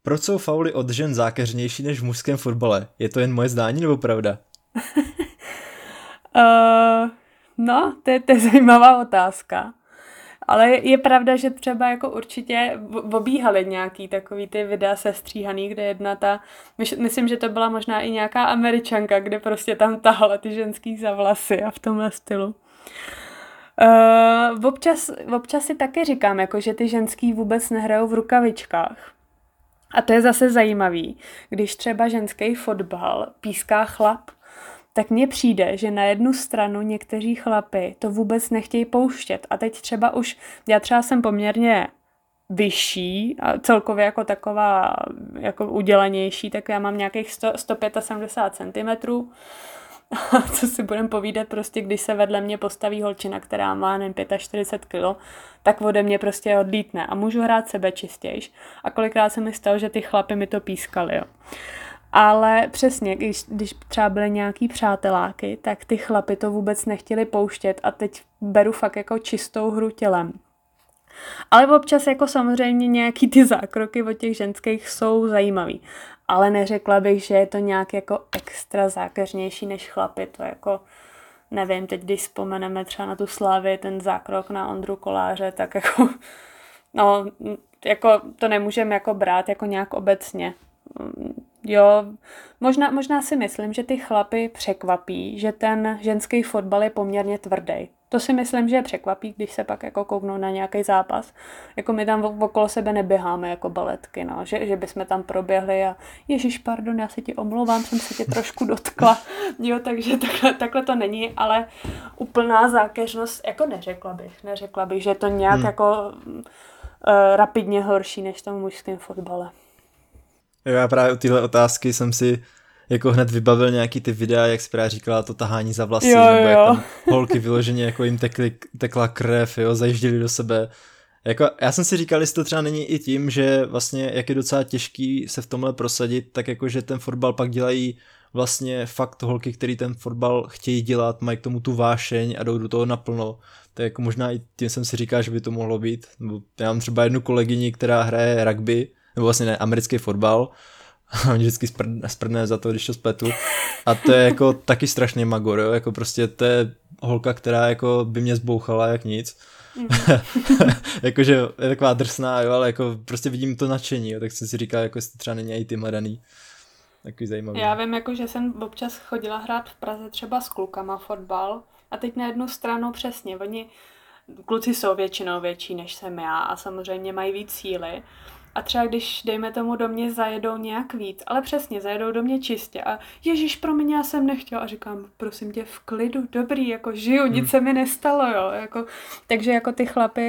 Proč jsou fauly od žen zákeřnější než v mužském fotbale? Je to jen moje zdání nebo pravda? uh, <laughs> no, to je, to je <laughs> zajímavá otázka. Ale je pravda, že třeba jako určitě obíhaly nějaký takový ty videa sestříhaný, kde jedna ta, myslím, že to byla možná i nějaká američanka, kde prostě tam tahala ty ženský za vlasy a v tomhle stylu. Uh, občas, občas si taky říkám, jako, že ty ženský vůbec nehrajou v rukavičkách. A to je zase zajímavý, když třeba ženský fotbal píská chlap, tak mně přijde, že na jednu stranu někteří chlapy to vůbec nechtějí pouštět. A teď třeba už, já třeba jsem poměrně vyšší a celkově jako taková jako udělanější, tak já mám nějakých 100, 175 cm. <laughs> Co si budem povídat, prostě když se vedle mě postaví holčina, která má nevím, 45 kg, tak ode mě prostě odlítne a můžu hrát sebe čistějš. A kolikrát se mi stalo, že ty chlapy mi to pískali, jo. Ale přesně, když, když třeba byly nějaký přáteláky, tak ty chlapy to vůbec nechtěli pouštět a teď beru fakt jako čistou hru tělem. Ale občas jako samozřejmě nějaký ty zákroky od těch ženských jsou zajímavý. Ale neřekla bych, že je to nějak jako extra zákeřnější než chlapy. To jako, nevím, teď když vzpomeneme třeba na tu slávy, ten zákrok na Ondru Koláře, tak jako, <laughs> no, jako to nemůžeme jako brát jako nějak obecně. Jo, možná, možná si myslím, že ty chlapy překvapí, že ten ženský fotbal je poměrně tvrdý. To si myslím, že je překvapí, když se pak jako kouknou na nějaký zápas. Jako my tam okolo sebe neběháme jako baletky, no. že, že bychom tam proběhli a Ježíš, pardon, já se ti omlouvám, jsem se tě trošku dotkla. <laughs> Jo, takže takhle, takhle to není, ale úplná zákeřnost, jako neřekla bych, neřekla bych, že je to nějak hmm. jako uh, rapidně horší než v tom mužském fotbale. Jo, já právě u téhle otázky jsem si jako hned vybavil nějaký ty videa, jak jsi právě říkala, to tahání za vlasy, jo, nebo jo. jak tam holky vyloženě jako jim tekly, tekla krev, jo, zajížděli do sebe. Jako, já jsem si říkal, jestli to třeba není i tím, že vlastně jak je docela těžký se v tomhle prosadit, tak jako, že ten fotbal pak dělají vlastně fakt holky, který ten fotbal chtějí dělat, mají k tomu tu vášeň a jdou do toho naplno. Tak jako možná i tím jsem si říkal, že by to mohlo být. Já mám třeba jednu kolegyni, která hraje rugby nebo vlastně ne, americký fotbal. <laughs> On vždycky sprdne za to, když to spletu. A to je jako <laughs> taky strašný magor, jo? jako prostě to je holka, která jako by mě zbouchala jak nic. Mm-hmm. <laughs> Jakože je taková drsná, jo, ale jako prostě vidím to nadšení, jo, tak jsem si říkal, jako jestli třeba není i ty madaný. Takový zajímavý. Já vím, jako, že jsem občas chodila hrát v Praze třeba s klukama fotbal a teď na jednu stranu přesně, oni kluci jsou většinou větší než jsem já a samozřejmě mají víc síly a třeba když, dejme tomu, do mě zajedou nějak víc, ale přesně, zajedou do mě čistě a Ježíš, pro mě já jsem nechtěla. A říkám, prosím tě, v klidu, dobrý, jako žiju, nic hmm. se mi nestalo, jo, jako, takže jako ty chlapy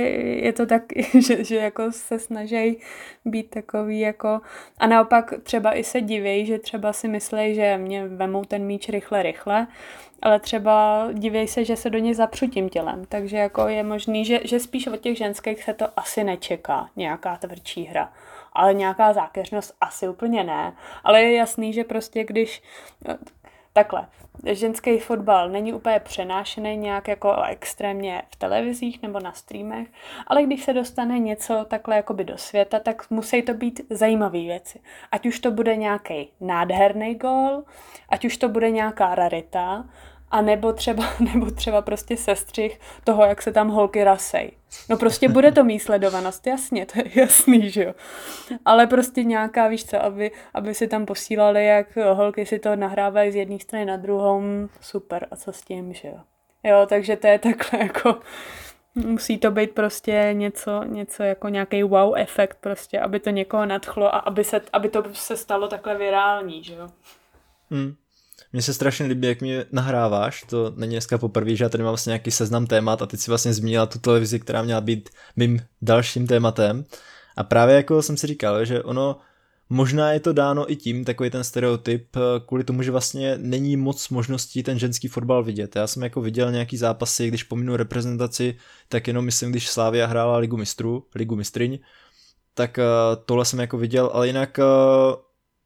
je to tak, <laughs> že, že jako se snaží být takový jako, a naopak třeba i se divějí, že třeba si myslí, že mě vemou ten míč rychle, rychle, ale třeba divěj se, že se do něj zapřu tím tělem, takže jako je možný, že, že spíš od těch ženských se to asi nečeká, nějaká tvrdší hra, ale nějaká zákeřnost asi úplně ne, ale je jasný, že prostě když takhle, ženský fotbal není úplně přenášený nějak jako extrémně v televizích nebo na streamech, ale když se dostane něco takhle jakoby do světa, tak musí to být zajímavé věci. Ať už to bude nějaký nádherný gol, ať už to bude nějaká rarita, a nebo třeba, <laughs> nebo třeba prostě sestřih toho, jak se tam holky rasej. No prostě bude to mít sledovanost, jasně, to je jasný, že jo. Ale prostě nějaká, víš co, aby, aby si tam posílali, jak holky si to nahrávají z jedné strany na druhou, super, a co s tím, že jo. Jo, takže to je takhle jako, musí to být prostě něco, něco jako nějaký wow efekt prostě, aby to někoho nadchlo a aby, se, aby to se stalo takhle virální, že jo. Hmm. Mně se strašně líbí, jak mě nahráváš, to není dneska poprvé, že já tady mám vlastně nějaký seznam témat a teď si vlastně zmínila tu televizi, která měla být mým dalším tématem. A právě jako jsem si říkal, že ono Možná je to dáno i tím, takový ten stereotyp, kvůli tomu, že vlastně není moc možností ten ženský fotbal vidět. Já jsem jako viděl nějaký zápasy, když pominu reprezentaci, tak jenom myslím, když Slávia hrála Ligu mistrů, Ligu mistryň, tak uh, tohle jsem jako viděl, ale jinak uh,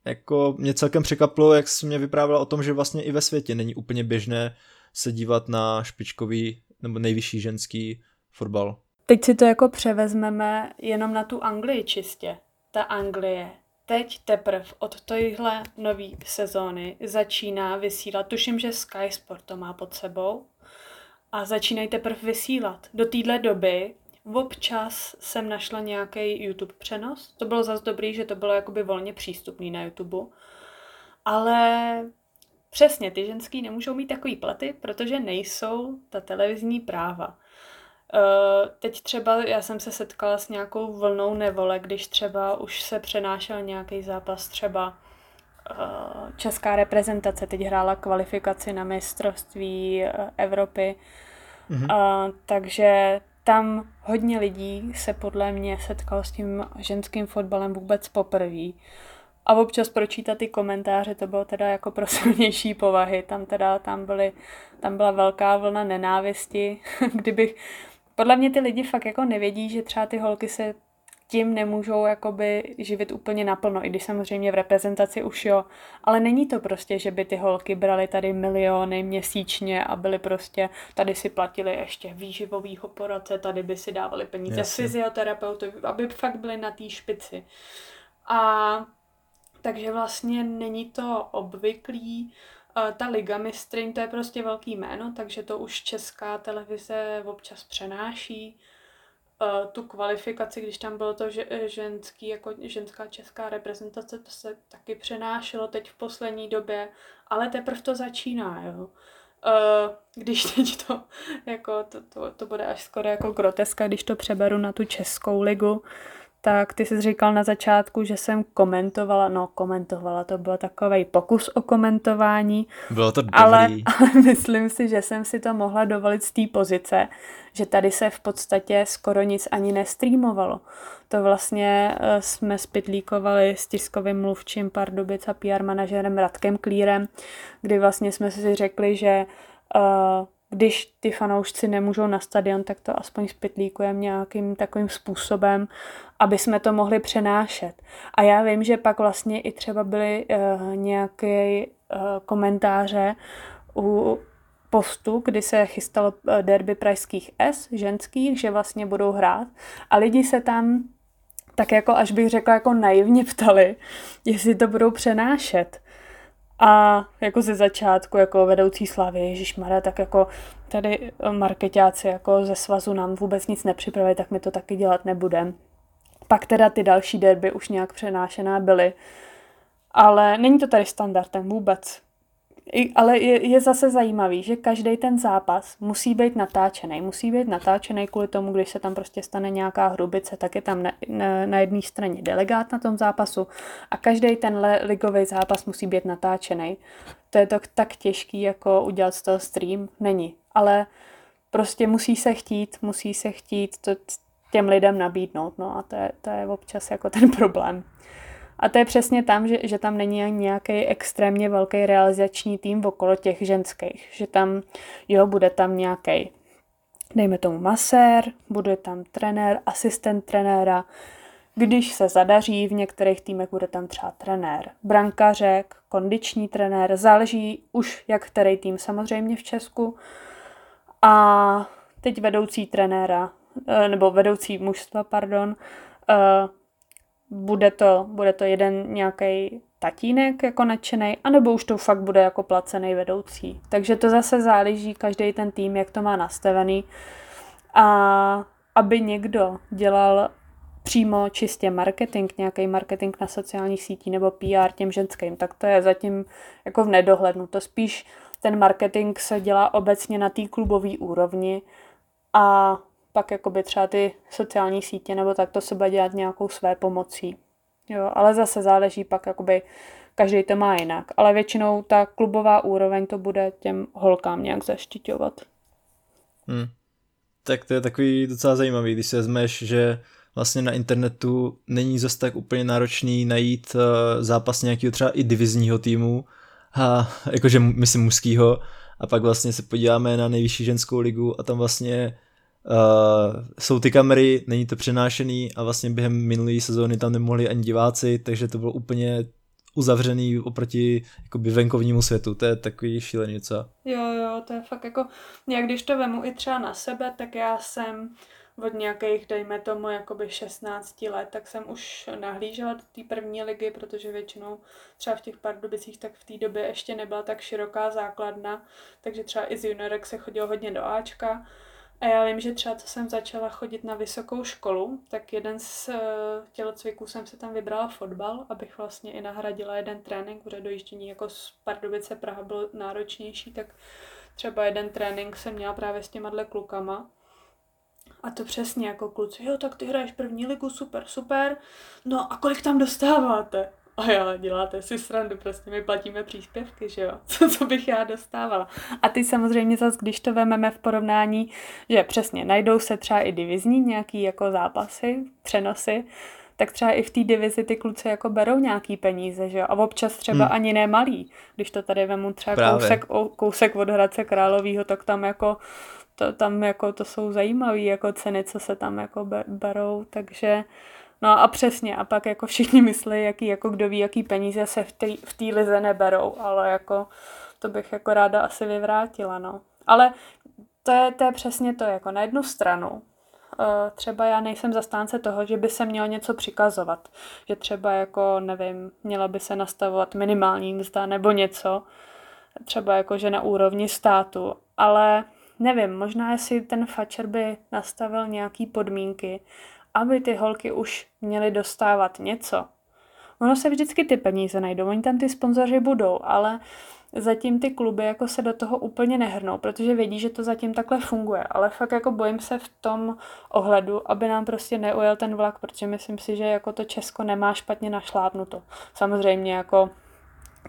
jako mě celkem překvapilo, jak jsi mě vyprávěla o tom, že vlastně i ve světě není úplně běžné se dívat na špičkový nebo nejvyšší ženský fotbal. Teď si to jako převezmeme jenom na tu Anglii čistě. Ta Anglie teď teprve od tohle nové sezóny začíná vysílat. Tuším, že Sky Sport to má pod sebou. A začínají teprve vysílat. Do téhle doby Občas jsem našla nějaký YouTube přenos. To bylo zase dobrý, že to bylo jakoby volně přístupný na YouTube. Ale přesně, ty ženský nemůžou mít takový platy, protože nejsou ta televizní práva. Uh, teď třeba já jsem se setkala s nějakou vlnou nevole, když třeba už se přenášel nějaký zápas třeba uh, česká reprezentace teď hrála kvalifikaci na mistrovství uh, Evropy, mm-hmm. uh, takže tam hodně lidí se podle mě setkalo s tím ženským fotbalem vůbec poprvé. A občas pročítat ty komentáře, to bylo teda jako pro <laughs> silnější povahy. Tam teda, tam, byly, tam byla velká vlna nenávisti. <laughs> Kdybych, podle mě ty lidi fakt jako nevědí, že třeba ty holky se tím nemůžou jakoby živit úplně naplno, i když samozřejmě v reprezentaci už jo, ale není to prostě, že by ty holky brali tady miliony měsíčně a byly prostě, tady si platili ještě výživovýho poradce, tady by si dávali peníze Jasně. fyzioterapeutu, aby fakt byly na té špici. A takže vlastně není to obvyklý, ta Liga mistryň, to je prostě velký jméno, takže to už česká televize občas přenáší tu kvalifikaci, když tam bylo to že, ženský, jako ženská česká reprezentace, to se taky přenášelo teď v poslední době, ale teprve to začíná, jo. Uh, když teď to, jako, to, to, to bude až skoro jako groteska, když to přeberu na tu českou ligu, tak ty jsi říkal na začátku, že jsem komentovala, no komentovala, to byl takový pokus o komentování. Bylo to dobrý. Ale, <laughs> ale myslím si, že jsem si to mohla dovolit z té pozice, že tady se v podstatě skoro nic ani nestreamovalo. To vlastně uh, jsme spidlíkovali s tiskovým mluvčím Pardubic a PR manažerem Radkem Klírem, kdy vlastně jsme si řekli, že uh, když ty fanoušci nemůžou na stadion, tak to aspoň spitlíkujeme nějakým takovým způsobem, aby jsme to mohli přenášet. A já vím, že pak vlastně i třeba byly uh, nějaké uh, komentáře u postu, kdy se chystalo eh, derby pražských S, ženských, že vlastně budou hrát a lidi se tam tak jako až bych řekla jako naivně ptali, jestli to budou přenášet. A jako ze začátku, jako vedoucí slavy, Ježíš Mara, tak jako tady marketáci jako ze svazu nám vůbec nic nepřipravili, tak my to taky dělat nebudeme. Pak teda ty další derby už nějak přenášená byly. Ale není to tady standardem vůbec. Ale je, je zase zajímavý, že každý ten zápas musí být natáčený. Musí být natáčený kvůli tomu, když se tam prostě stane nějaká hrubice, tak je tam na, na, na jedné straně delegát na tom zápasu a každý ten ligový zápas musí být natáčený. To je to tak těžký, jako udělat z toho stream. Není. Ale prostě musí se chtít, musí se chtít to těm lidem nabídnout. No a to je, to je občas jako ten problém. A to je přesně tam, že, že tam není nějaký extrémně velký realizační tým okolo těch ženských. Že tam, jo, bude tam nějaký, dejme tomu masér, bude tam trenér, asistent trenéra, Když se zadaří, v některých týmech bude tam třeba trenér, brankařek, kondiční trenér, záleží už jak který tým samozřejmě v Česku. A teď vedoucí trenéra, eh, nebo vedoucí mužstva, pardon, eh, bude to, bude to jeden nějaký tatínek jako nadšený, anebo už to fakt bude jako placený vedoucí. Takže to zase záleží každý ten tým, jak to má nastavený. A aby někdo dělal přímo čistě marketing, nějaký marketing na sociálních sítích nebo PR těm ženským, tak to je zatím jako v nedohlednu. To spíš ten marketing se dělá obecně na té klubové úrovni a pak jakoby třeba ty sociální sítě nebo tak to se bude dělat nějakou své pomocí. Jo, ale zase záleží pak jakoby každý to má jinak. Ale většinou ta klubová úroveň to bude těm holkám nějak zaštiťovat. Hmm. Tak to je takový docela zajímavý, když si vezmeš, že vlastně na internetu není zase tak úplně náročný najít uh, zápas nějakého třeba i divizního týmu, a, jakože myslím mužskýho, a pak vlastně se podíváme na nejvyšší ženskou ligu a tam vlastně uh, jsou ty kamery, není to přenášený a vlastně během minulé sezóny tam nemohli ani diváci, takže to bylo úplně uzavřený oproti jakoby venkovnímu světu, to je takový šílený co? Jo, jo, to je fakt jako, já když to vemu i třeba na sebe, tak já jsem od nějakých, dejme tomu, jakoby 16 let, tak jsem už nahlížela do té první ligy, protože většinou třeba v těch Pardubicích tak v té době ještě nebyla tak široká základna, takže třeba i z juniorek se chodilo hodně do Ačka. A já vím, že třeba co jsem začala chodit na vysokou školu, tak jeden z uh, tělocviků jsem se tam vybrala fotbal, abych vlastně i nahradila jeden trénink, protože dojíždění jako z Pardubice Praha byl náročnější, tak třeba jeden trénink jsem měla právě s těma klukama. A to přesně jako kluci, jo, tak ty hraješ první ligu, super, super. No a kolik tam dostáváte? A já, děláte si srandu, prostě my platíme příspěvky, že jo, <laughs> co, co bych já dostávala. A ty samozřejmě zase, když to vememe v porovnání, že přesně, najdou se třeba i divizní nějaký jako zápasy, přenosy, tak třeba i v té divizi ty kluci jako berou nějaký peníze, že jo? A občas třeba hmm. ani nemalý. Když to tady vemu třeba kousek, kousek od Hradce Královýho, tak tam jako to, tam jako to jsou zajímavé jako ceny, co se tam jako berou, takže No a přesně, a pak jako všichni myslí, jaký, jako kdo ví, jaký peníze se v té lize neberou, ale jako to bych jako ráda asi vyvrátila, no. Ale to je, to je přesně to, jako na jednu stranu, eh, třeba já nejsem zastánce toho, že by se mělo něco přikazovat. Že třeba jako, nevím, měla by se nastavovat minimální mzda nebo něco, třeba jako, že na úrovni státu, ale nevím, možná jestli ten fačer by nastavil nějaký podmínky, aby ty holky už měly dostávat něco. Ono se vždycky ty peníze najdou, oni tam ty sponzoři budou, ale zatím ty kluby jako se do toho úplně nehrnou, protože vědí, že to zatím takhle funguje, ale fakt jako bojím se v tom ohledu, aby nám prostě neujel ten vlak, protože myslím si, že jako to Česko nemá špatně našlápnuto. Samozřejmě jako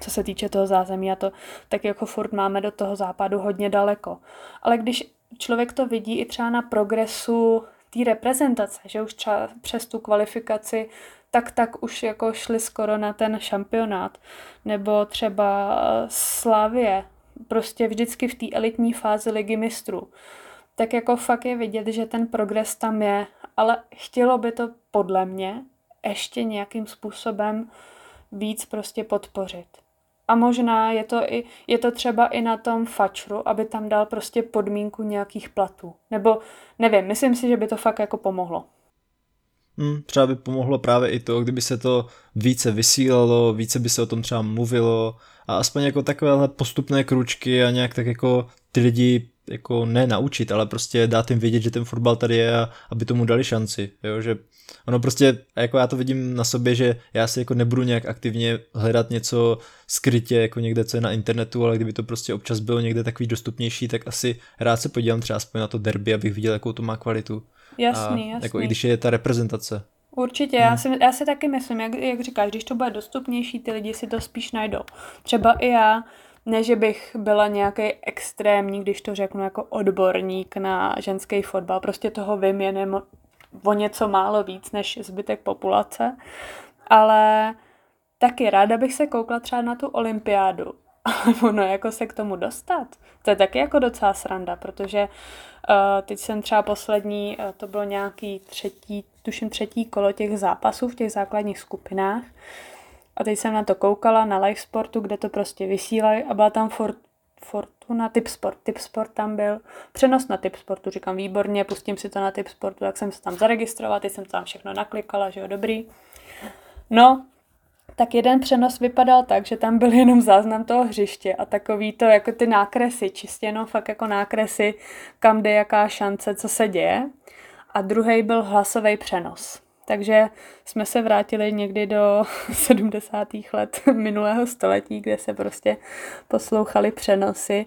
co se týče toho zázemí a to, tak jako furt máme do toho západu hodně daleko. Ale když člověk to vidí i třeba na progresu té reprezentace, že už třeba přes tu kvalifikaci tak tak už jako šli skoro na ten šampionát. Nebo třeba Slavě, prostě vždycky v té elitní fázi ligy mistrů. Tak jako fakt je vidět, že ten progres tam je, ale chtělo by to podle mě ještě nějakým způsobem víc prostě podpořit. A možná je to, i, je to třeba i na tom fačru, aby tam dal prostě podmínku nějakých platů. Nebo nevím, myslím si, že by to fakt jako pomohlo. Hmm, třeba by pomohlo právě i to, kdyby se to více vysílalo, více by se o tom třeba mluvilo a aspoň jako takovéhle postupné kručky a nějak tak jako ty lidi jako ne naučit, ale prostě dát jim vědět, že ten fotbal tady je a aby tomu dali šanci, jo, že ono prostě, jako já to vidím na sobě, že já si jako nebudu nějak aktivně hledat něco skrytě jako někde, co je na internetu, ale kdyby to prostě občas bylo někde takový dostupnější, tak asi rád se podívám třeba aspoň na to derby, abych viděl, jakou to má kvalitu. Jasný, a, jasný. Jako i když je ta reprezentace. Určitě, hmm. já, si, já si taky myslím, jak, jak říkáš, když to bude dostupnější, ty lidi si to spíš najdou. Třeba i já, ne, že bych byla nějaký extrémní, když to řeknu jako odborník na ženský fotbal, prostě toho vím jen o něco málo víc než zbytek populace, ale taky ráda bych se koukla třeba na tu olympiádu, <laughs> ono jako se k tomu dostat, to je taky jako docela sranda, protože uh, teď jsem třeba poslední, uh, to bylo nějaký třetí tuším třetí kolo těch zápasů v těch základních skupinách. A teď jsem na to koukala na live sportu, kde to prostě vysílají a byla tam for, Fortuna, Tip Sport, Tip Sport tam byl, přenos na Tip Sportu, říkám výborně, pustím si to na Tip Sportu, tak jsem se tam zaregistrovala, teď jsem tam všechno naklikala, že jo, dobrý. No, tak jeden přenos vypadal tak, že tam byl jenom záznam toho hřiště a takový to jako ty nákresy, čistě jenom fakt jako nákresy, kam jde jaká šance, co se děje. A druhý byl hlasový přenos. Takže jsme se vrátili někdy do <laughs> 70. let minulého století, kde se prostě poslouchali přenosy.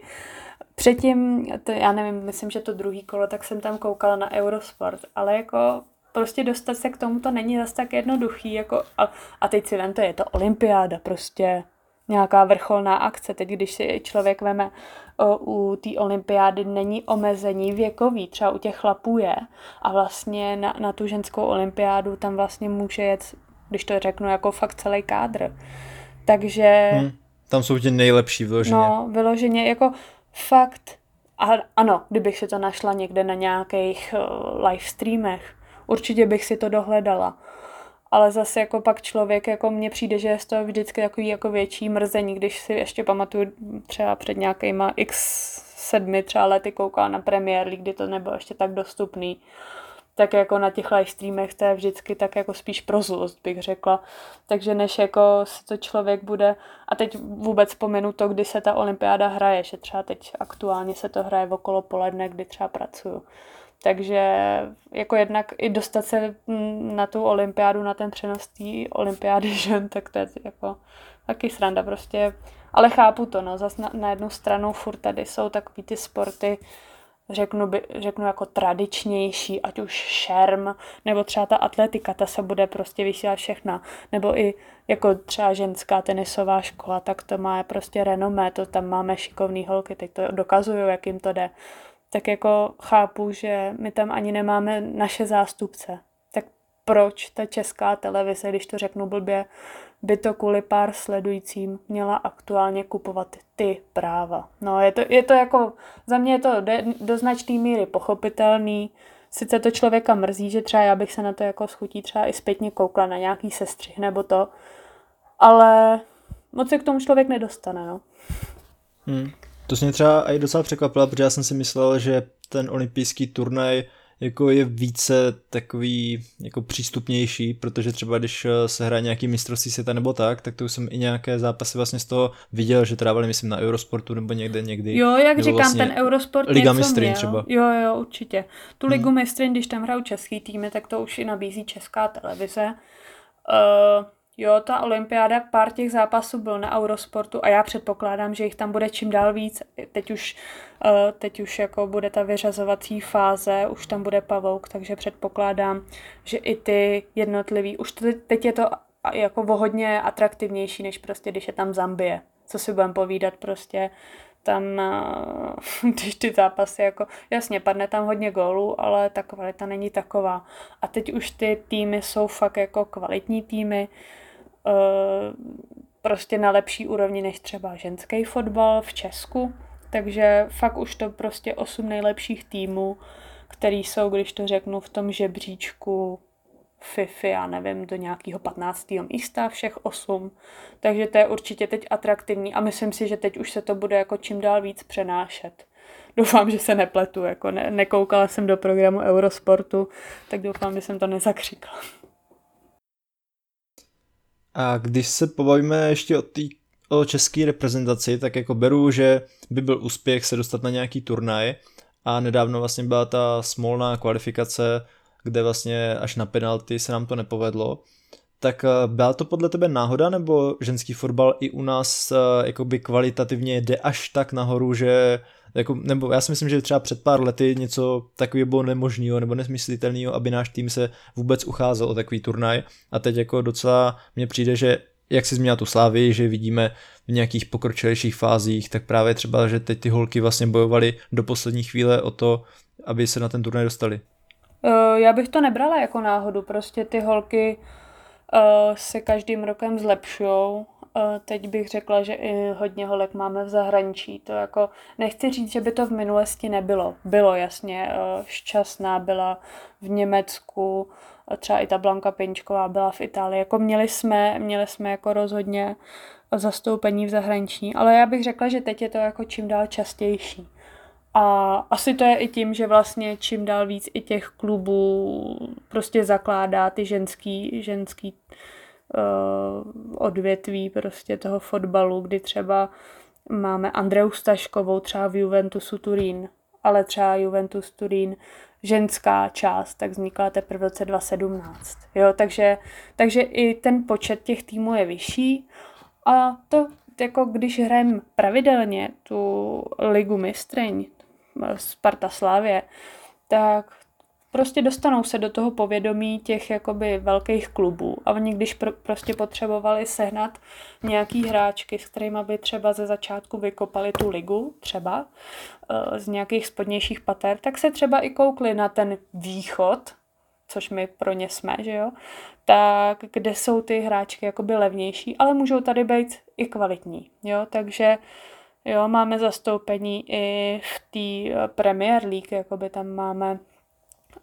Předtím, to já nevím, myslím, že to druhý kolo, tak jsem tam koukala na Eurosport, ale jako prostě dostat se k tomu to není zase tak jednoduchý, jako a, a teď si vemte, je to olympiáda, prostě nějaká vrcholná akce. Teď, když si člověk veme o, u té olympiády, není omezení věkový, třeba u těch chlapů je a vlastně na, na tu ženskou olympiádu tam vlastně může jet, když to řeknu, jako fakt celý kádr. Takže... Hmm, tam jsou ti nejlepší vyloženě. No, vyloženě, jako fakt, a ano, kdybych si to našla někde na nějakých uh, live streamech, určitě bych si to dohledala. Ale zase jako pak člověk, jako mně přijde, že je to vždycky takový jako větší mrzení, když si ještě pamatuju třeba před nějakýma x sedmi třeba lety koukala na Premier League, kdy to nebylo ještě tak dostupný tak jako na těch live streamech to je vždycky tak jako spíš pro zlost, bych řekla. Takže než jako se to člověk bude, a teď vůbec pomenu to, kdy se ta olympiáda hraje, že třeba teď aktuálně se to hraje okolo poledne, kdy třeba pracuju. Takže jako jednak i dostat se na tu olympiádu, na ten přenos té olympiády <laughs> žen, tak to je jako taky sranda prostě. Ale chápu to, no, zase na, na jednu stranu furt tady jsou takový ty sporty, řeknu, by, řeknu jako tradičnější, ať už šerm, nebo třeba ta atletika, ta se bude prostě vysílat všechna, nebo i jako třeba ženská tenisová škola, tak to má prostě renomé, to tam máme šikovný holky, teď to dokazují, jak jim to jde tak jako chápu, že my tam ani nemáme naše zástupce. Tak proč ta česká televize, když to řeknu blbě, by to kvůli pár sledujícím měla aktuálně kupovat ty práva. No je to, je to jako, za mě je to do, do značné míry pochopitelný, sice to člověka mrzí, že třeba já bych se na to jako schutí třeba i zpětně koukla na nějaký sestřih nebo to, ale moc se k tomu člověk nedostane, no. Hmm. To mě třeba i docela překvapilo, protože já jsem si myslel, že ten olympijský turnaj jako je více takový jako přístupnější, protože třeba když eh, se hraje nějaký mistrovství světa nebo tak, tak to už jsem i nějaké zápasy vlastně z toho viděl, že trávali myslím na Eurosportu nebo někde někdy. Jo, jak říkám, vlastně ten Eurosport Liga mistrin třeba. Jo, jo, určitě. Tu Ligu hmm. mistrin, když tam hrajou český týmy, tak to už i nabízí česká televize. Uh, Jo, ta olympiáda, pár těch zápasů byl na Eurosportu a já předpokládám, že jich tam bude čím dál víc. Teď už, eh, teď už jako bude ta vyřazovací fáze, už tam bude pavouk, takže předpokládám, že i ty jednotlivý, už teď je to jako vohodně atraktivnější, než prostě, když je tam Zambie. Co si budeme povídat prostě, tam, eh, <laughs> když ty zápasy jako, jasně, padne tam hodně gólů, ale ta kvalita není taková. A teď už ty týmy jsou fakt jako kvalitní týmy, prostě na lepší úrovni než třeba ženský fotbal v Česku. Takže fakt už to prostě osm nejlepších týmů, který jsou, když to řeknu, v tom žebříčku FIFA, já nevím, do nějakého 15. místa, všech osm. Takže to je určitě teď atraktivní a myslím si, že teď už se to bude jako čím dál víc přenášet. Doufám, že se nepletu, jako ne, nekoukala jsem do programu Eurosportu, tak doufám, že jsem to nezakřikla. A když se pobavíme ještě o, tý, o české reprezentaci, tak jako beru, že by byl úspěch se dostat na nějaký turnaj a nedávno vlastně byla ta smolná kvalifikace, kde vlastně až na penalty se nám to nepovedlo. Tak eh, byla to podle tebe náhoda, nebo ženský fotbal i u nás eh, jakoby kvalitativně jde až tak nahoru, že jako, nebo já si myslím, že třeba před pár lety něco takového bylo nemožného nebo nesmyslitelného, aby náš tým se vůbec ucházel o takový turnaj a teď jako docela mně přijde, že jak si zmínila tu slávy, že vidíme v nějakých pokročilejších fázích, tak právě třeba, že teď ty holky vlastně bojovaly do poslední chvíle o to, aby se na ten turnaj dostali. Uh, já bych to nebrala jako náhodu, prostě ty holky uh, se každým rokem zlepšují teď bych řekla, že i hodně holek máme v zahraničí. To jako, nechci říct, že by to v minulosti nebylo. Bylo jasně, šťastná byla v Německu, třeba i ta Blanka Pinčková byla v Itálii. Jako měli jsme, měli jsme jako rozhodně zastoupení v zahraničí, ale já bych řekla, že teď je to jako čím dál častější. A asi to je i tím, že vlastně čím dál víc i těch klubů prostě zakládá ty ženský, ženský uh, odvětví prostě toho fotbalu, kdy třeba máme Andreu Staškovou třeba v Juventusu Turín, ale třeba Juventus Turín ženská část, tak vznikla teprve v roce 2017. Jo, takže, takže i ten počet těch týmů je vyšší a to jako když hrajeme pravidelně tu ligu mistreň, Sparta Slávě, tak prostě dostanou se do toho povědomí těch jakoby velkých klubů. A oni když pr- prostě potřebovali sehnat nějaký hráčky, s kterými by třeba ze začátku vykopali tu ligu, třeba uh, z nějakých spodnějších pater, tak se třeba i koukli na ten východ, což my pro ně jsme, že jo, tak kde jsou ty hráčky jakoby levnější, ale můžou tady být i kvalitní, jo, takže jo, máme zastoupení i v té eh, Premier League, jakoby tam máme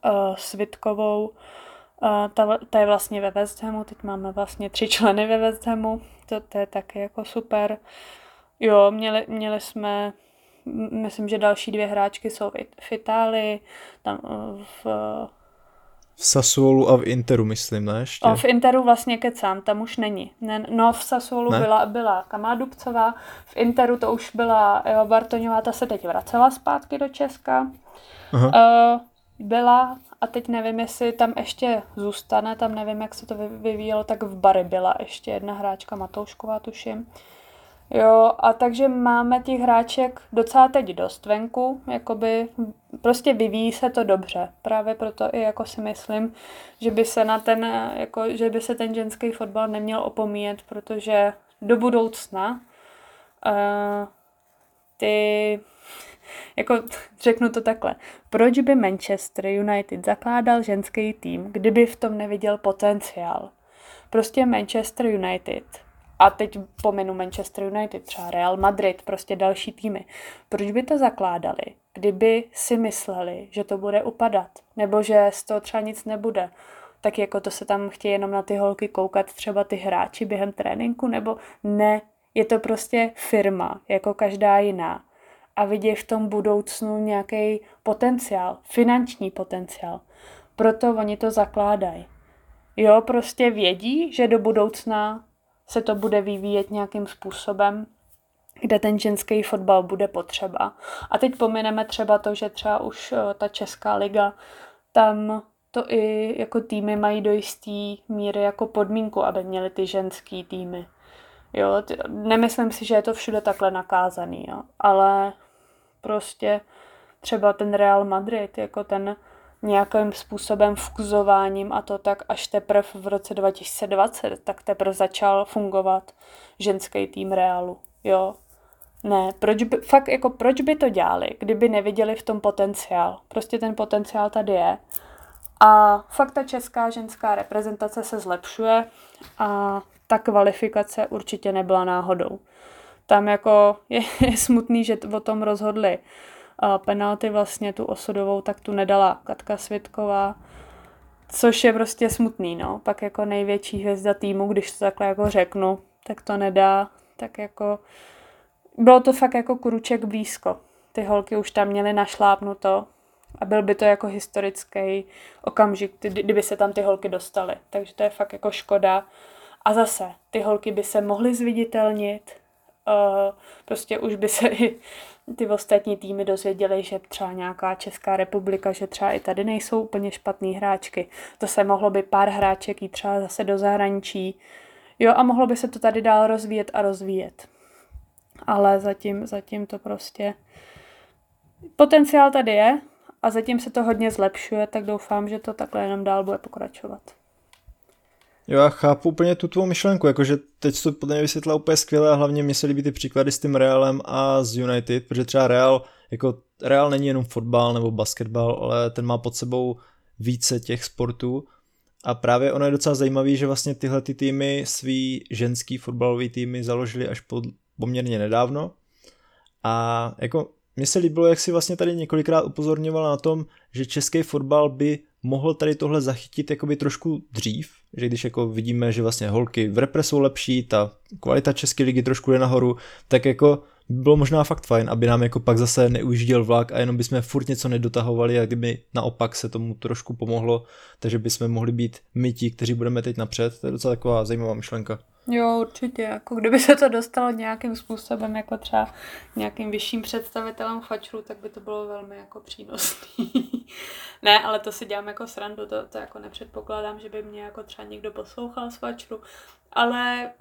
uh, Svitkovou, uh, ta, ta je vlastně ve West Hamu, teď máme vlastně tři členy ve West Hamu, to, to je taky jako super. Jo, měli, měli jsme, myslím, že další dvě hráčky jsou v, v Itálii, tam v v Sassuolu a v Interu, myslím, ne? Ještě? O, v Interu vlastně kecám, tam už není. Ne, no, v Sassuolu ne? byla, byla Kamá Dubcová, v Interu to už byla jo, Bartoňová, ta se teď vracela zpátky do Česka. Aha. Uh, byla a teď nevím, jestli tam ještě zůstane, tam nevím, jak se to vyvíjelo, tak v Bary byla ještě jedna hráčka Matoušková, tuším. Jo, a takže máme těch hráček docela teď dost venku, jakoby prostě vyvíjí se to dobře. Právě proto i jako si myslím, že by se na ten, jako, že by se ten ženský fotbal neměl opomíjet, protože do budoucna uh, ty jako řeknu to takhle, proč by Manchester United zakládal ženský tým, kdyby v tom neviděl potenciál? Prostě Manchester United a teď pominu Manchester United, třeba Real Madrid, prostě další týmy. Proč by to zakládali, kdyby si mysleli, že to bude upadat, nebo že z toho třeba nic nebude? Tak jako to se tam chtějí jenom na ty holky koukat třeba ty hráči během tréninku, nebo ne, je to prostě firma, jako každá jiná a vidějí v tom budoucnu nějaký potenciál, finanční potenciál. Proto oni to zakládají. Jo, prostě vědí, že do budoucna se to bude vyvíjet nějakým způsobem, kde ten ženský fotbal bude potřeba. A teď pomineme třeba to, že třeba už eh, ta Česká liga, tam to i jako týmy mají do jistý míry jako podmínku, aby měly ty ženský týmy. Jo, nemyslím si, že je to všude takhle nakázaný, jo, ale prostě třeba ten Real Madrid, jako ten nějakým způsobem fuzováním a to tak až teprve v roce 2020, tak teprve začal fungovat ženský tým Realu, jo. Ne, proč by, fakt jako proč by to dělali, kdyby neviděli v tom potenciál. Prostě ten potenciál tady je. A fakt ta česká ženská reprezentace se zlepšuje a ta kvalifikace určitě nebyla náhodou. Tam jako je, je smutný, že o tom rozhodli penalty vlastně tu osudovou, tak tu nedala Katka Světková, což je prostě smutný, no. Pak jako největší hvězda týmu, když to takhle jako řeknu, tak to nedá, tak jako bylo to fakt jako kruček blízko. Ty holky už tam měly našlápnuto a byl by to jako historický okamžik, kdyby se tam ty holky dostaly. Takže to je fakt jako škoda. A zase, ty holky by se mohly zviditelnit, uh, prostě už by se <laughs> i ty ostatní týmy dozvěděly, že třeba nějaká Česká republika, že třeba i tady nejsou úplně špatný hráčky. To se mohlo by pár hráček jít třeba zase do zahraničí. Jo, a mohlo by se to tady dál rozvíjet a rozvíjet. Ale zatím, zatím to prostě... Potenciál tady je a zatím se to hodně zlepšuje, tak doufám, že to takhle jenom dál bude pokračovat. Jo, já chápu úplně tu tvou myšlenku, jakože teď to podle mě vysvětla úplně skvěle a hlavně mi se líbí ty příklady s tím Realem a z United, protože třeba Real, jako Real není jenom fotbal nebo basketbal, ale ten má pod sebou více těch sportů A právě ono je docela zajímavé, že vlastně tyhle ty týmy, svý ženský fotbalový týmy založili až pod, poměrně nedávno. A jako mně se líbilo, jak si vlastně tady několikrát upozorňoval na tom, že český fotbal by mohl tady tohle zachytit jakoby trošku dřív, že když jako vidíme, že vlastně holky v repre jsou lepší, ta kvalita české ligy trošku jde nahoru, tak jako by bylo možná fakt fajn, aby nám jako pak zase neujížděl vlak a jenom bychom furt něco nedotahovali a kdyby naopak se tomu trošku pomohlo, takže bychom mohli být my ti, kteří budeme teď napřed. To je docela taková zajímavá myšlenka. Jo, určitě. Jako kdyby se to dostalo nějakým způsobem, jako třeba nějakým vyšším představitelem fačru, tak by to bylo velmi jako přínosné. <laughs> ne, ale to si dělám jako srandu, to, to jako nepředpokládám, že by mě jako třeba někdo poslouchal z fačru, ale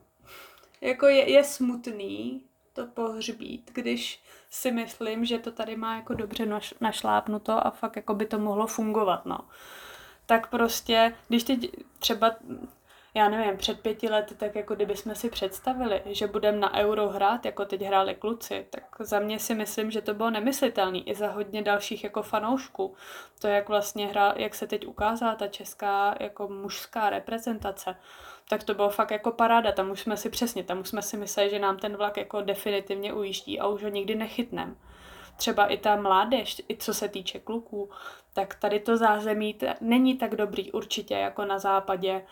jako je, je smutný to pohřbít, když si myslím, že to tady má jako dobře naš, našlápnuto a fakt jako by to mohlo fungovat, no. Tak prostě, když teď třeba já nevím, před pěti lety, tak jako kdyby jsme si představili, že budeme na euro hrát, jako teď hráli kluci, tak za mě si myslím, že to bylo nemyslitelné i za hodně dalších jako fanoušků. To, jak vlastně hra, jak se teď ukázala ta česká jako mužská reprezentace, tak to bylo fakt jako paráda, tam už jsme si přesně, tam už jsme si mysleli, že nám ten vlak jako definitivně ujíždí a už ho nikdy nechytnem. Třeba i ta mládež, i co se týče kluků, tak tady to zázemí není tak dobrý určitě jako na západě,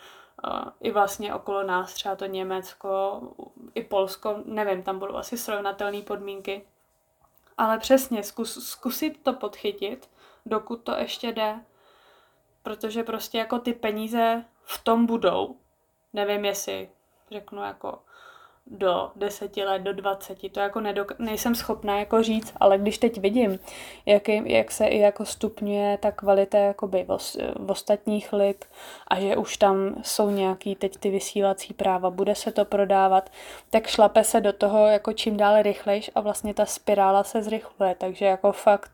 i vlastně okolo nás, třeba to Německo, i Polsko, nevím, tam budou asi srovnatelné podmínky. Ale přesně, zkus, zkusit to podchytit, dokud to ještě jde, protože prostě jako ty peníze v tom budou. Nevím, jestli řeknu jako do deseti let, do dvaceti, to jako nedok- nejsem schopná jako říct, ale když teď vidím, jak, jak se i jako stupňuje ta kvalita jakoby v, v ostatních lig a že už tam jsou nějaký teď ty vysílací práva, bude se to prodávat, tak šlape se do toho jako čím dále rychlejš a vlastně ta spirála se zrychluje, takže jako fakt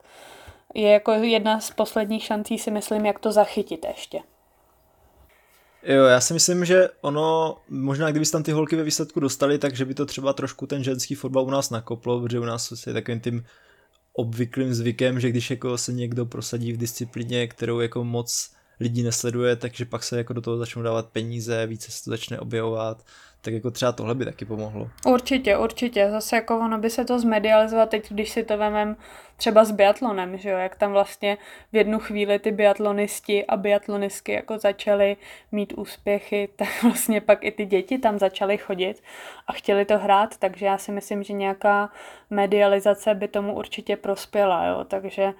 je jako jedna z posledních šancí si myslím, jak to zachytit ještě. Jo, já si myslím, že ono, možná kdyby tam ty holky ve výsledku dostali, takže by to třeba trošku ten ženský fotbal u nás nakoplo, protože u nás je takovým tím obvyklým zvykem, že když jako se někdo prosadí v disciplíně, kterou jako moc lidí nesleduje, takže pak se jako do toho začnou dávat peníze, více se to začne objevovat, tak jako třeba tohle by taky pomohlo. Určitě, určitě. Zase jako ono by se to zmedializovalo teď, když si to vemem třeba s biatlonem, že jo, jak tam vlastně v jednu chvíli ty biatlonisti a biatlonistky jako začaly mít úspěchy, <laughs> tak vlastně pak i ty děti tam začaly chodit a chtěli to hrát, takže já si myslím, že nějaká medializace by tomu určitě prospěla, jo, takže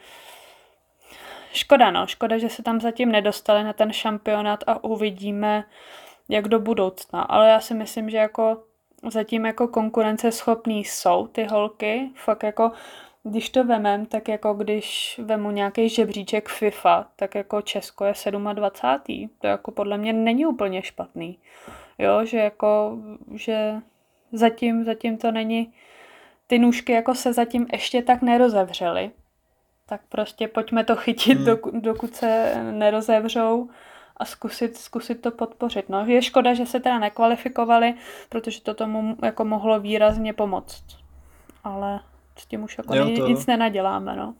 škoda, no, škoda, že se tam zatím nedostali na ten šampionát a uvidíme, jak do budoucna. Ale já si myslím, že jako zatím jako konkurenceschopný jsou ty holky. Fakt jako, když to vemem, tak jako když vemu nějaký žebříček FIFA, tak jako Česko je 27. To jako podle mě není úplně špatný. Jo, že jako, že zatím, zatím to není, ty nůžky jako se zatím ještě tak nerozevřely. Tak prostě pojďme to chytit, hmm. dokud, dokud se nerozevřou a zkusit, zkusit to podpořit. No. Je škoda, že se teda nekvalifikovali, protože to tomu jako mohlo výrazně pomoct. Ale s tím už jako jo, to... nic nenaděláme. No.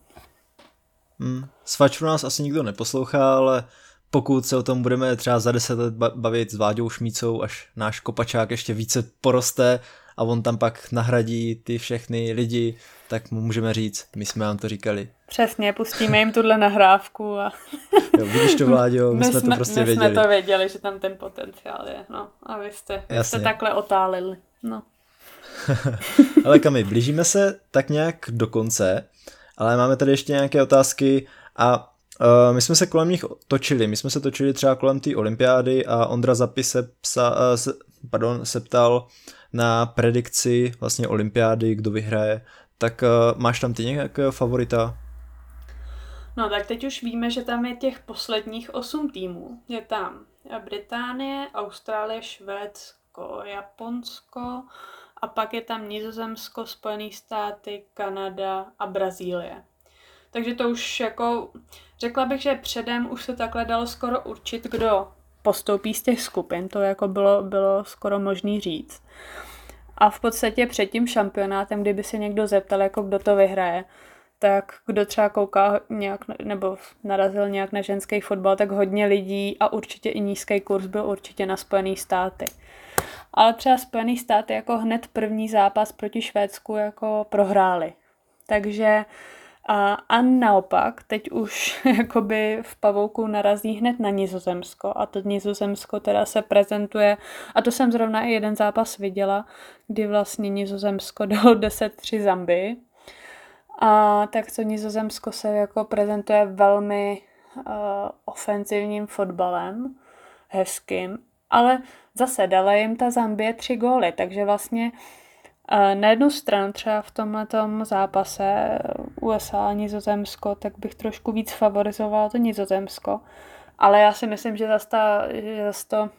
Hmm. Svaču nás asi nikdo neposlouchá, ale pokud se o tom budeme třeba za deset let bavit s Váďou Šmícou, až náš kopačák ještě více poroste a on tam pak nahradí ty všechny lidi, tak mu můžeme říct, my jsme vám to říkali. Přesně, pustíme jim tuhle nahrávku a... jo, vidíš to, Vláďo, my, my jsme to prostě my věděli. My jsme to věděli, že tam ten potenciál je, no. A vy jste, vy jste takhle otálili, no. <laughs> ale Kami, blížíme se tak nějak do konce, ale máme tady ještě nějaké otázky a Uh, my jsme se kolem nich točili, my jsme se točili třeba kolem té olympiády a Ondra Zapis se, psa, uh, pardon, se ptal na predikci vlastně olympiády, kdo vyhraje, tak uh, máš tam ty nějakého favorita? No tak teď už víme, že tam je těch posledních osm týmů. Je tam Británie, Austrálie, Švédsko, Japonsko a pak je tam Nizozemsko, Spojené státy, Kanada a Brazílie. Takže to už jako, řekla bych, že předem už se takhle dalo skoro určit, kdo postoupí z těch skupin, to jako bylo, bylo skoro možný říct. A v podstatě před tím šampionátem, kdyby se někdo zeptal, jako kdo to vyhraje, tak kdo třeba kouká nějak, nebo narazil nějak na ženský fotbal, tak hodně lidí a určitě i nízký kurz byl určitě na Spojené státy. Ale třeba Spojené státy jako hned první zápas proti Švédsku jako prohráli. Takže a, a naopak, teď už <laughs> jakoby v pavouku narazí hned na Nizozemsko a to Nizozemsko teda se prezentuje, a to jsem zrovna i jeden zápas viděla, kdy vlastně Nizozemsko <laughs> dalo 10-3 Zambii. A tak to Nizozemsko se jako prezentuje velmi uh, ofenzivním fotbalem, hezkým, ale zase dala jim ta Zambie tři góly, takže vlastně uh, na jednu stranu třeba v tomhle zápase USA a Nizozemsko, tak bych trošku víc favorizovala to Nizozemsko. Ale já si myslím, že zase, ta, že zase to,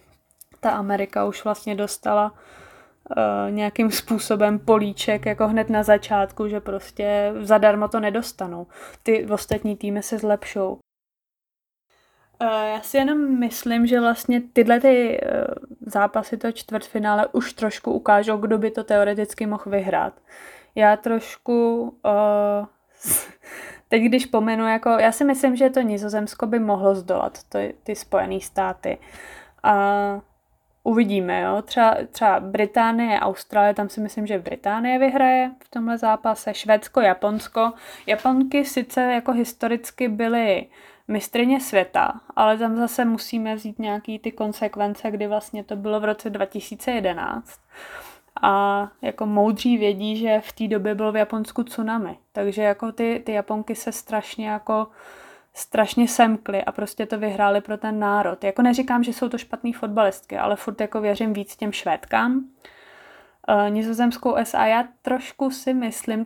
ta Amerika už vlastně dostala uh, nějakým způsobem políček jako hned na začátku, že prostě zadarmo to nedostanou. Ty ostatní týmy se zlepšou. Eh, já si jenom myslím, že vlastně tyhle ty eh, zápasy, to čtvrtfinále, už trošku ukážou, kdo by to teoreticky mohl vyhrát. Já trošku, uh, <laughs> teď když pomenu, jako, já si myslím, že to Nizozemsko by mohlo zdolat, to, ty Spojené státy. A uvidíme, jo. Třeba, třeba Británie, Austrálie, tam si myslím, že Británie vyhraje v tomhle zápase, Švédsko, Japonsko. Japonky sice jako historicky byly mistrině světa, ale tam zase musíme vzít nějaký ty konsekvence, kdy vlastně to bylo v roce 2011. A jako moudří vědí, že v té době bylo v Japonsku tsunami. Takže jako ty, ty Japonky se strašně jako strašně semkly a prostě to vyhráli pro ten národ. Jako neříkám, že jsou to špatný fotbalistky, ale furt jako věřím víc těm švédkám nizozemskou SA. Já trošku si myslím,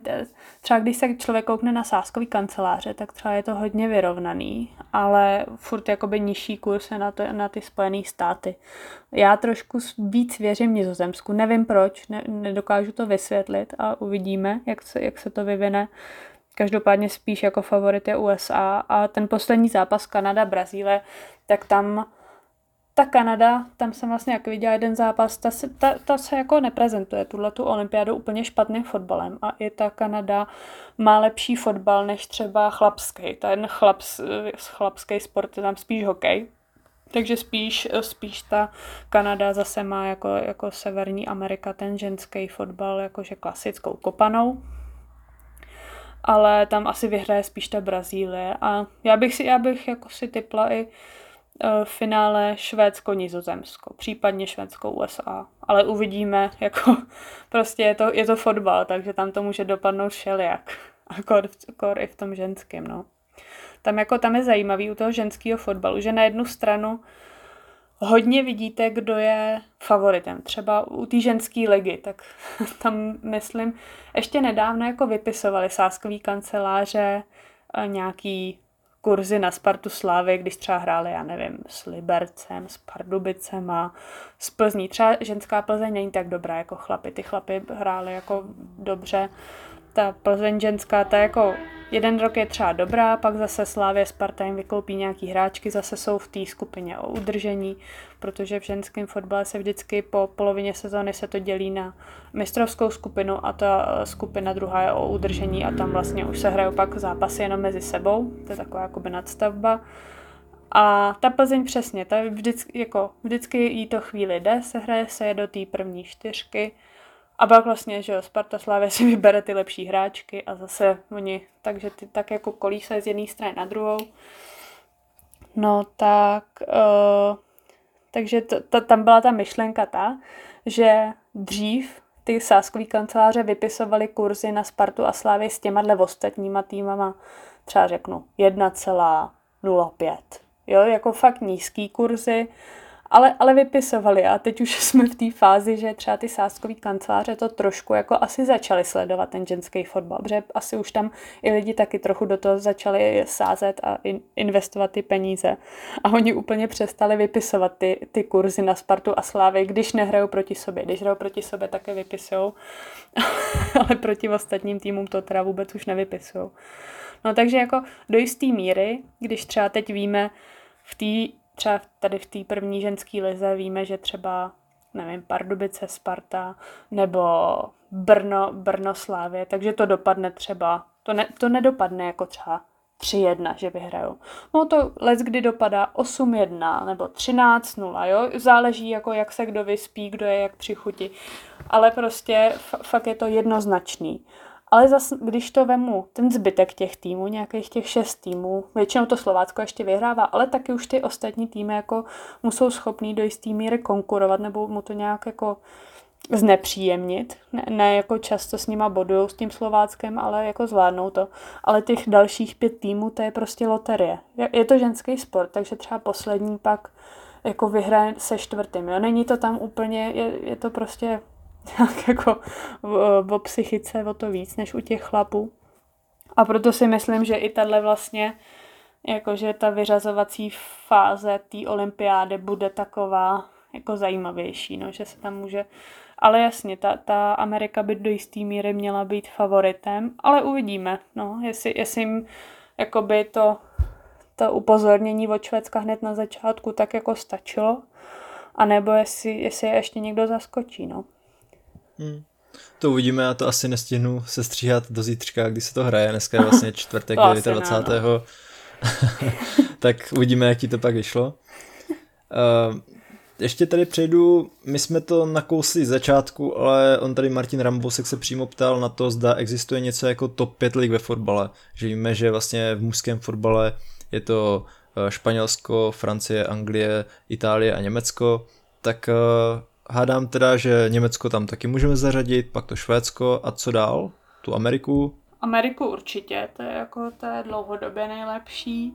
třeba když se člověk koukne na sáskový kanceláře, tak třeba je to hodně vyrovnaný, ale furt jakoby nižší kurz na, to, na ty Spojené státy. Já trošku víc věřím Nizozemsku, nevím proč, ne, nedokážu to vysvětlit a uvidíme, jak se, jak se to vyvine. Každopádně spíš jako favorit je USA a ten poslední zápas Kanada, Brazílie, tak tam ta Kanada, tam jsem vlastně jak viděla jeden zápas, ta se, ta, ta se jako neprezentuje tuhle tu olympiádu úplně špatným fotbalem a i ta Kanada má lepší fotbal než třeba chlapský. Ten chlaps, chlapský sport je tam spíš hokej, takže spíš, spíš ta Kanada zase má jako, jako Severní Amerika ten ženský fotbal jakože klasickou kopanou. Ale tam asi vyhraje spíš ta Brazílie a já bych si, já bych jako si typla i finále Švédsko-Nizozemsko, případně Švédsko-USA. Ale uvidíme, jako <laughs> prostě je to, je to fotbal, takže tam to může dopadnout všelijak. Akor, akor i v tom ženském, no. Tam jako tam je zajímavý u toho ženského fotbalu, že na jednu stranu hodně vidíte, kdo je favoritem. Třeba u té ženské ligy, tak <laughs> tam myslím, ještě nedávno jako vypisovali sáskový kanceláře, nějaký kurzy na Spartu Slávy, když třeba hráli, já nevím, s Libercem, s Pardubicem a s Plzní. Třeba ženská Plzeň není tak dobrá jako chlapy. Ty chlapy hráli jako dobře. Ta Plzeň ženská, ta jako jeden rok je třeba dobrá, pak zase Slávě Sparta jim vykoupí nějaký hráčky, zase jsou v té skupině o udržení, protože v ženském fotbale se vždycky po polovině sezóny se to dělí na mistrovskou skupinu a ta eh, skupina druhá je o udržení a tam vlastně už se hrajou pak zápasy jenom mezi sebou, to je taková jakoby nadstavba. A ta Plzeň přesně, ta vždycky, jako, vždycky jí to chvíli jde, se hraje se do té první čtyřky, a pak vlastně, že jo, Sparta Slávě si vybere ty lepší hráčky a zase oni, takže ty tak jako kolísají z jedné strany na druhou. No tak, uh, takže t- t- tam byla ta myšlenka ta, že dřív ty sáskové kanceláře vypisovaly kurzy na Spartu a Slávy s těma ostatníma týmama, třeba řeknu 1,05. Jo, jako fakt nízký kurzy ale, ale vypisovali a teď už <laughs> jsme v té fázi, že třeba ty sázkové kanceláře to trošku jako asi začaly sledovat ten ženský fotbal, protože asi už tam i lidi taky trochu do toho začali sázet a in, investovat ty peníze a oni úplně přestali vypisovat ty, ty kurzy na Spartu a Slávy, když nehrajou proti sobě. Když hrajou proti sobě, také vypisují, <laughs> ale proti ostatním týmům to teda vůbec už nevypisují. No takže jako do jisté míry, když třeba teď víme v té třeba tady v té první ženské lize víme, že třeba nevím, Pardubice, Sparta nebo Brno, Brno Slávě, takže to dopadne třeba To, ne, to nedopadne jako třeba 3-1, že vyhrajou. No to let kdy dopadá 8-1 nebo 13-0, jo, záleží jako jak se kdo vyspí, kdo je jak při chuti. Ale prostě fakt je to jednoznačný. Ale zas, když to vemu, ten zbytek těch týmů, nějakých těch šest týmů, většinou to Slovácko ještě vyhrává, ale taky už ty ostatní týmy jako mu jsou schopný do jistý míry konkurovat, nebo mu to nějak jako znepříjemnit. Ne, ne jako často s nima bodují s tím Slováckem, ale jako zvládnou to. Ale těch dalších pět týmů, to je prostě loterie. Je, je to ženský sport, takže třeba poslední pak jako vyhraje se čtvrtým. Jo? Není to tam úplně, je, je to prostě nějak jako o, o psychice o to víc, než u těch chlapů. A proto si myslím, že i tahle vlastně, jakože ta vyřazovací fáze té olympiády bude taková jako zajímavější, no, že se tam může ale jasně, ta, ta Amerika by do jisté míry měla být favoritem, ale uvidíme, no, jestli, jestli jim jakoby to, to upozornění od Švédska hned na začátku tak jako stačilo, anebo jestli, jestli je ještě někdo zaskočí, no. Hmm. To uvidíme, já to asi nestihnu se stříhat do zítřka, kdy se to hraje, dneska je <laughs> vlastně čtvrtek 29. Ne, no. <laughs> tak uvidíme, jak ti to pak vyšlo. Uh, ještě tady přejdu, my jsme to nakousli z začátku, ale on tady Martin Rambosek se přímo ptal na to, zda existuje něco jako top 5 lig ve fotbale. Že víme, že vlastně v mužském fotbale je to eh, Španělsko, Francie, Anglie, Itálie a Německo, tak uh, hádám teda, že Německo tam taky můžeme zařadit, pak to Švédsko a co dál? Tu Ameriku? Ameriku určitě, to je jako to je dlouhodobě nejlepší.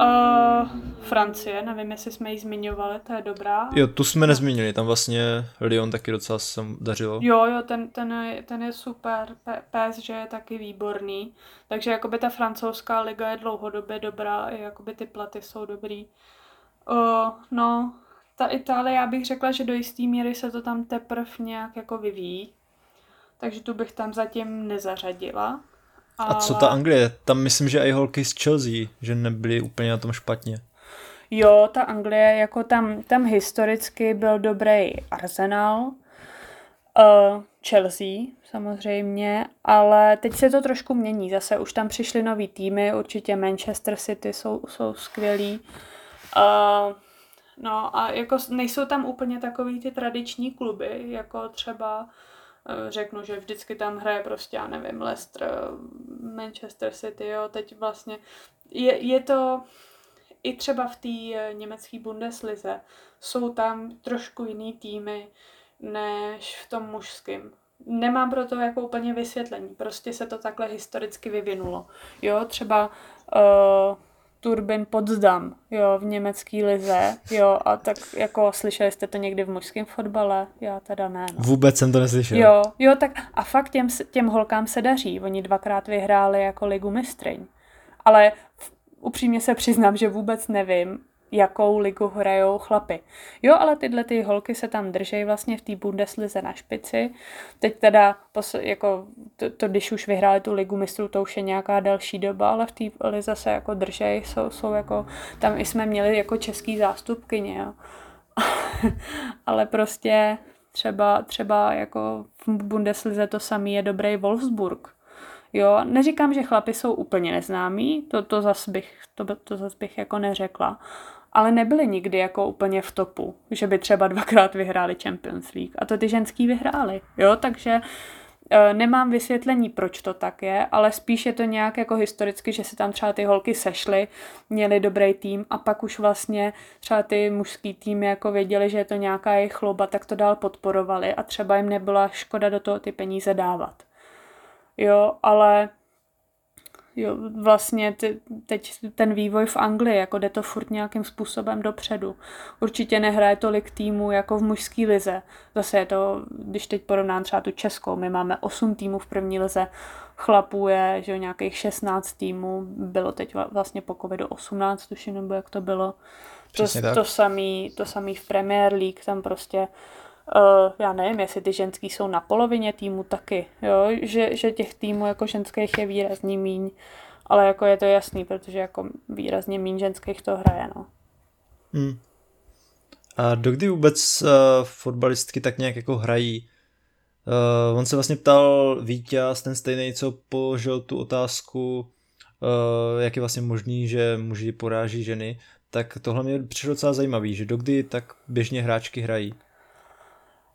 Uh, Francie, nevím, jestli jsme ji zmiňovali, to je dobrá. Jo, tu jsme nezmínili, tam vlastně Lyon taky docela se dařilo. Jo, jo, ten, ten, je, ten je super, PSG je taky výborný, takže jakoby ta francouzská liga je dlouhodobě dobrá, i jakoby ty platy jsou dobrý. Uh, no, ta Itálie, já bych řekla, že do jisté míry se to tam teprve nějak jako vyvíjí, takže tu bych tam zatím nezařadila. A co ta Anglie? Tam myslím, že i holky z Chelsea, že nebyly úplně na tom špatně. Jo, ta Anglie, jako tam, tam historicky byl dobrý Arsenal, uh, Chelsea samozřejmě, ale teď se to trošku mění. Zase už tam přišly nový týmy, určitě Manchester City jsou, jsou skvělí. Uh, no a jako nejsou tam úplně takový ty tradiční kluby, jako třeba Eh, řeknu, že vždycky tam hraje prostě, já nevím, Leicester, Manchester City, jo, teď vlastně je, je to i třeba v té eh, německé Bundeslize jsou tam trošku jiný týmy než v tom mužském. Nemám pro to jako úplně vysvětlení, prostě se to takhle historicky vyvinulo. Jo, třeba uh, Turbin Potsdam, jo, v německé lize, jo, a tak jako slyšeli jste to někdy v mužském fotbale? Já teda ne. No. Vůbec jsem to neslyšel. Jo, jo, tak a fakt těm, těm holkám se daří, oni dvakrát vyhráli jako ligu mistryň. Ale upřímně se přiznám, že vůbec nevím, jakou ligu hrajou chlapy. Jo, ale tyhle ty holky se tam držejí vlastně v té Bundeslize na špici. Teď teda, jako, to, to, když už vyhráli tu ligu mistrů, to už je nějaká další doba, ale v té lize se jako držejí, jsou, jsou jako, tam i jsme měli jako český zástupkyně, jo. <laughs> ale prostě třeba, třeba jako v Bundeslize to samý je dobrý Wolfsburg. Jo, neříkám, že chlapi jsou úplně neznámí, to, to zas bych, to, to zas bych jako neřekla, ale nebyli nikdy jako úplně v topu, že by třeba dvakrát vyhráli Champions League. A to ty ženský vyhráli, jo, takže e, nemám vysvětlení, proč to tak je, ale spíš je to nějak jako historicky, že se tam třeba ty holky sešly, měli dobrý tým a pak už vlastně třeba ty mužský týmy jako věděli, že je to nějaká jejich chloba, tak to dál podporovali a třeba jim nebyla škoda do toho ty peníze dávat. Jo, ale jo, vlastně ty, teď ten vývoj v Anglii, jako jde to furt nějakým způsobem dopředu. Určitě nehraje tolik týmů jako v mužské lize. Zase je to, když teď porovnám třeba tu českou, my máme 8 týmů v první lize, chlapů je, že nějakých 16 týmů, bylo teď vlastně po covidu 18, tuším, nebo jak to bylo. to, to, samý, to samý v Premier League, tam prostě Uh, já nevím, jestli ty ženský jsou na polovině týmu taky, jo? Že, že těch týmů jako ženských je výrazně míň, ale jako je to jasný, protože jako výrazně míň ženských to hraje, no. Hmm. A dokdy vůbec uh, fotbalistky tak nějak jako hrají Uh, on se vlastně ptal vítěz, ten stejný, co položil tu otázku, uh, jak je vlastně možný, že muži poráží ženy, tak tohle mě přišlo docela zajímavý, že dokdy tak běžně hráčky hrají.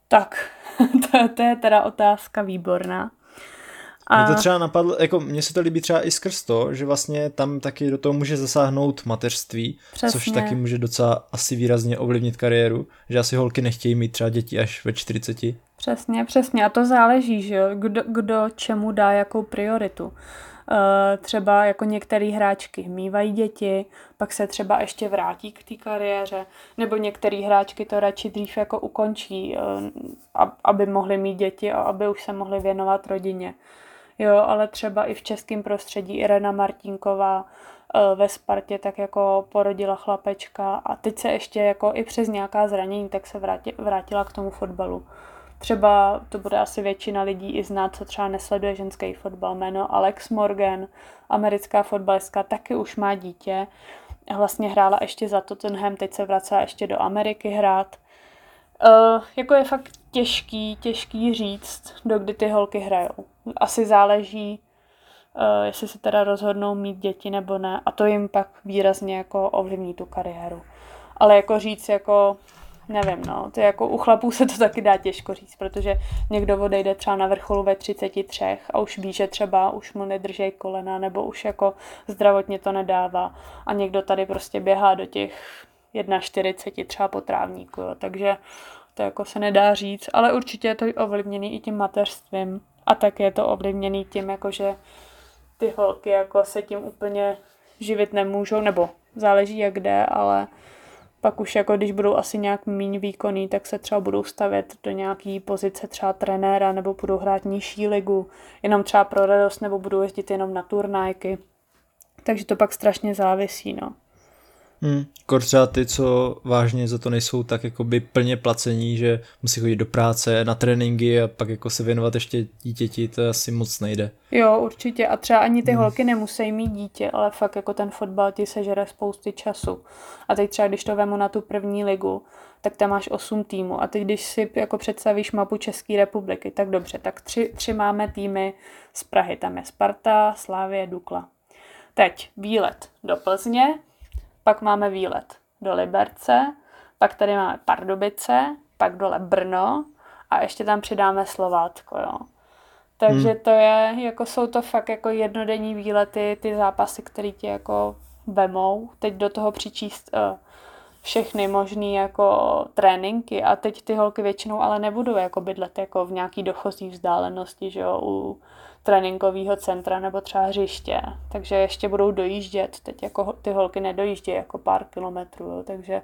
Tak, <laughs> to, to je teda otázka výborná. A... Mě to třeba napadlo, jako mně se to líbí třeba i skrz to, že vlastně tam taky do toho může zasáhnout mateřství, Přesně. což taky může docela asi výrazně ovlivnit kariéru, že asi holky nechtějí mít třeba děti až ve 40. Přesně, přesně a to záleží, že jo, kdo, kdo čemu dá jakou prioritu. Uh, třeba jako některé hráčky mývají děti, pak se třeba ještě vrátí k té kariéře, nebo některé hráčky to radši dřív jako ukončí, uh, aby mohly mít děti a aby už se mohly věnovat rodině. Jo, ale třeba i v českém prostředí Irena Martinková eh, ve Spartě tak jako porodila chlapečka a teď se ještě jako i přes nějaká zranění tak se vrátila k tomu fotbalu. Třeba to bude asi většina lidí i znát, co třeba nesleduje ženský fotbal. Jméno Alex Morgan, americká fotbalistka, taky už má dítě. Vlastně hrála ještě za Tottenham, teď se vracela ještě do Ameriky hrát. Uh, jako je fakt těžký, těžký říct, do kdy ty holky hrajou. Asi záleží, uh, jestli se teda rozhodnou mít děti nebo ne a to jim pak výrazně jako ovlivní tu kariéru. Ale jako říct jako, nevím no, to jako u chlapů se to taky dá těžko říct, protože někdo odejde třeba na vrcholu ve 33 a už ví, že třeba už mu nedržej kolena nebo už jako zdravotně to nedává. A někdo tady prostě běhá do těch 1,40 třeba po trávníku, jo. takže to jako se nedá říct, ale určitě je to ovlivněný i tím mateřstvím. A tak je to ovlivněný tím, jako že ty holky jako se tím úplně živit nemůžou, nebo záleží jak kde, ale pak už jako když budou asi nějak méně výkonný, tak se třeba budou stavět do nějaký pozice třeba trenéra nebo budou hrát nižší ligu, jenom třeba pro radost nebo budou jezdit jenom na turnajky. Takže to pak strašně závisí, no. Hmm. Kor třeba ty, co vážně za to nejsou tak jakoby plně placení, že musí chodit do práce, na tréninky a pak jako se věnovat ještě dítěti, to asi moc nejde. Jo, určitě. A třeba ani ty hmm. holky nemusí mít dítě, ale fakt jako ten fotbal ti sežere spousty času. A teď třeba, když to vemu na tu první ligu, tak tam máš 8 týmů. A teď, když si jako představíš mapu České republiky, tak dobře, tak tři, tři máme týmy z Prahy. Tam je Sparta, Slávie, Dukla. Teď výlet do Plzně, pak máme výlet do Liberce, pak tady máme Pardubice, pak dole Brno a ještě tam přidáme Slovátko, jo. Takže hmm. to je, jako jsou to fakt jako jednodenní výlety, ty zápasy, které ti jako vemou. Teď do toho přičíst uh, všechny možné jako tréninky a teď ty holky většinou ale nebudou jako bydlet jako v nějaký dochozí vzdálenosti, že jo, u tréninkového centra nebo třeba hřiště, takže ještě budou dojíždět, teď jako ty holky nedojíždějí jako pár kilometrů, jo, takže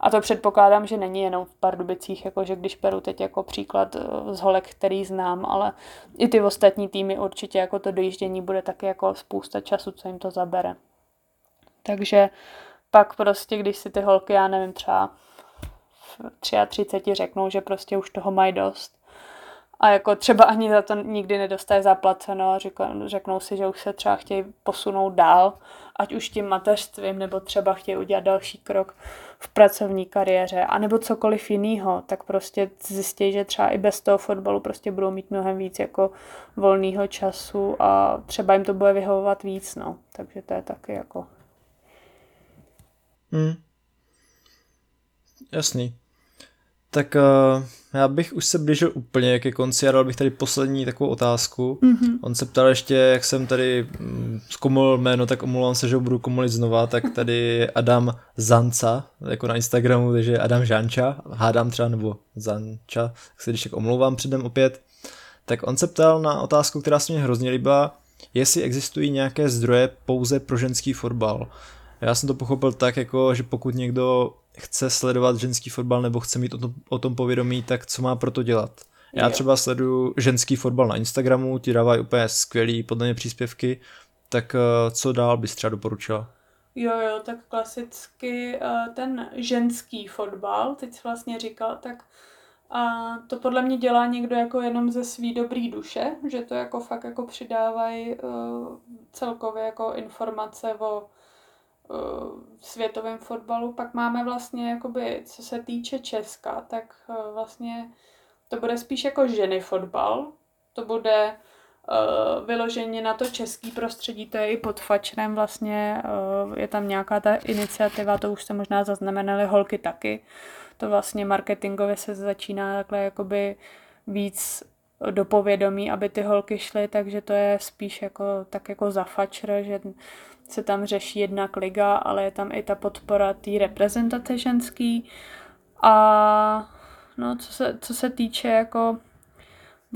a to předpokládám, že není jenom v Pardubicích, jako že když beru teď jako příklad eh, z holek, který znám, ale i ty ostatní týmy určitě jako to dojíždění bude taky jako spousta času, co jim to zabere. Takže pak prostě, když si ty holky, já nevím, třeba v 33 řeknou, že prostě už toho mají dost, a jako třeba ani za to nikdy nedostaje zaplaceno řeknou, řeknou si, že už se třeba chtějí posunout dál, ať už tím mateřstvím, nebo třeba chtějí udělat další krok v pracovní kariéře, anebo cokoliv jiného, tak prostě zjistí, že třeba i bez toho fotbalu prostě budou mít mnohem víc jako volného času a třeba jim to bude vyhovovat víc, no. Takže to je taky jako... Hmm. Jasný. Tak uh, já bych už se blížil úplně ke konci a dal bych tady poslední takovou otázku. Mm-hmm. On se ptal ještě, jak jsem tady mm, zkomol jméno, tak omlouvám se, že ho budu komolit znova, tak tady Adam Zanca, jako na Instagramu, takže Adam Žanča, hádám třeba, nebo Zanča, tak se když tak omlouvám předem opět. Tak on se ptal na otázku, která se mě hrozně líbila, jestli existují nějaké zdroje pouze pro ženský fotbal. Já jsem to pochopil tak, jako, že pokud někdo chce sledovat ženský fotbal nebo chce mít o tom, o tom povědomí, tak co má pro to dělat? Já třeba sleduju ženský fotbal na Instagramu, ti dávají úplně skvělý podle mě příspěvky, tak eh, co dál bys třeba doporučila? Jo, jo, tak klasicky eh, ten ženský fotbal, teď jsi vlastně říkal, tak a to podle mě dělá někdo jako jenom ze svý dobrý duše, že to jako fakt jako přidávají uh, celkově jako informace o světovém fotbalu. Pak máme vlastně, jakoby, co se týče Česka, tak vlastně To bude spíš jako ženy fotbal. To bude uh, vyloženě na to český prostředí, to je i pod fačrem vlastně, uh, je tam nějaká ta iniciativa, to už se možná zaznamenaly holky taky. To vlastně marketingově se začíná takhle jakoby víc do povědomí, aby ty holky šly, takže to je spíš jako, tak jako za fačr, že se tam řeší jednak liga, ale je tam i ta podpora té reprezentace ženský. A no, co se, co se týče jako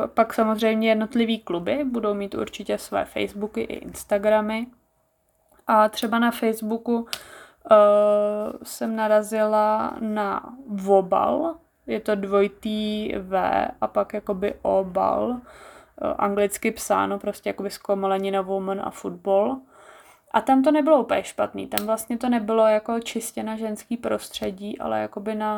pak samozřejmě jednotlivý kluby budou mít určitě své Facebooky i Instagramy. A třeba na Facebooku uh, jsem narazila na Vobal, je to dvojitý V a pak jakoby obal, uh, anglicky psáno, prostě jakoby zkomalenina woman a football. A tam to nebylo úplně špatný, tam vlastně to nebylo jako čistě na ženský prostředí, ale jakoby na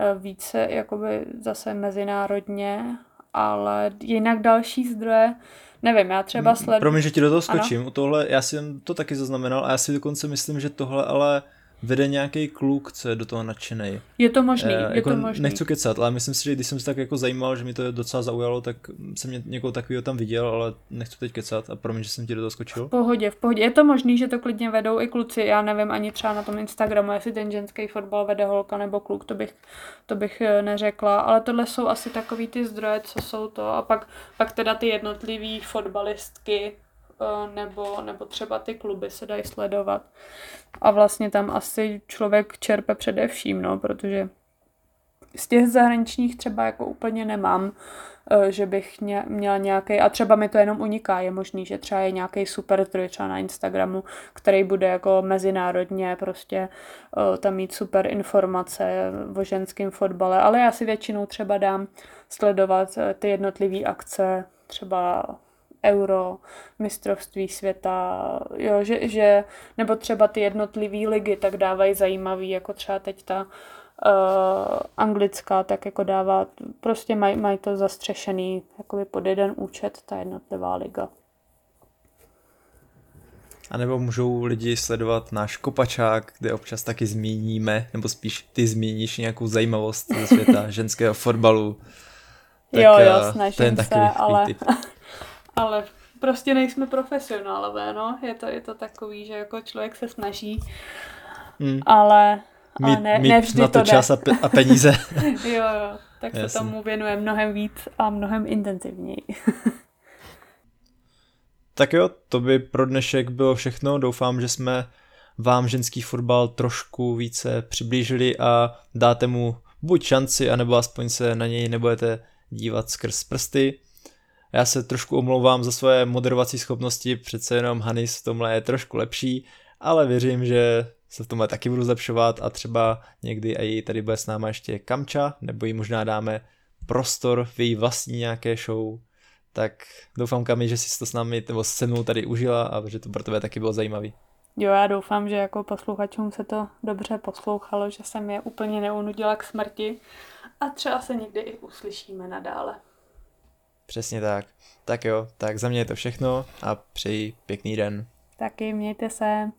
uh, více jakoby zase mezinárodně ale jinak další zdroje, nevím, já třeba sleduju. Promiň, že ti do toho skočím, ano? u tohle, já jsem to taky zaznamenal a já si dokonce myslím, že tohle ale vede nějaký kluk, co je do toho nadšený. Je to možný, e, je jako to možný. Nechci kecat, ale myslím si, že když jsem se tak jako zajímal, že mi to docela zaujalo, tak jsem mě někoho takového tam viděl, ale nechci teď kecat a promiň, že jsem ti do toho skočil. V pohodě, v pohodě. Je to možný, že to klidně vedou i kluci, já nevím ani třeba na tom Instagramu, jestli ten ženský fotbal vede holka nebo kluk, to bych, to bych eh, neřekla, ale tohle jsou asi takový ty zdroje, co jsou to a pak, pak teda ty jednotlivý fotbalistky, nebo, nebo třeba ty kluby se dají sledovat. A vlastně tam asi člověk čerpe především, no, protože z těch zahraničních třeba jako úplně nemám, eh, že bych měla nějaký, a třeba mi to jenom uniká, je možný, že třeba je nějaký super zdroj třeba na Instagramu, který bude jako mezinárodně prostě eh, tam mít super informace o ženském fotbale, ale já si většinou třeba dám sledovat ty jednotlivé akce třeba euro, mistrovství světa, jo, že, že, nebo třeba ty jednotlivé ligy tak dávají zajímavý, jako třeba teď ta uh, anglická, tak jako dává, prostě mají maj to zastřešený jakoby pod jeden účet ta jednotlivá liga. A nebo můžou lidi sledovat náš kopačák, kde občas taky zmíníme, nebo spíš ty zmíníš nějakou zajímavost ze světa <laughs> ženského fotbalu. Tak, jo, jo, eh, snažím se, ale, <laughs> ale prostě nejsme profesionálové, no. Je to, je to takový, že jako člověk se snaží, hmm. ale, ale mít, ne, mít nevždy na to, to čas a, pe- a peníze. <laughs> jo, jo, tak Jasně. se tomu věnuje mnohem víc a mnohem intenzivněji. <laughs> tak jo, to by pro dnešek bylo všechno. Doufám, že jsme vám ženský fotbal trošku více přiblížili a dáte mu buď šanci, anebo aspoň se na něj nebudete dívat skrz prsty. Já se trošku omlouvám za své moderovací schopnosti, přece jenom Hanis v tomhle je trošku lepší, ale věřím, že se v tomhle taky budu zlepšovat a třeba někdy i tady bude s náma ještě Kamča, nebo jí možná dáme prostor v její vlastní nějaké show. Tak doufám, Kami, že jsi to s námi nebo se mnou tady užila a že to pro tebe taky bylo zajímavý. Jo, já doufám, že jako posluchačům se to dobře poslouchalo, že jsem je úplně neunudila k smrti a třeba se někdy i uslyšíme nadále. Přesně tak. Tak jo, tak za mě je to všechno a přeji pěkný den. Taky mějte se.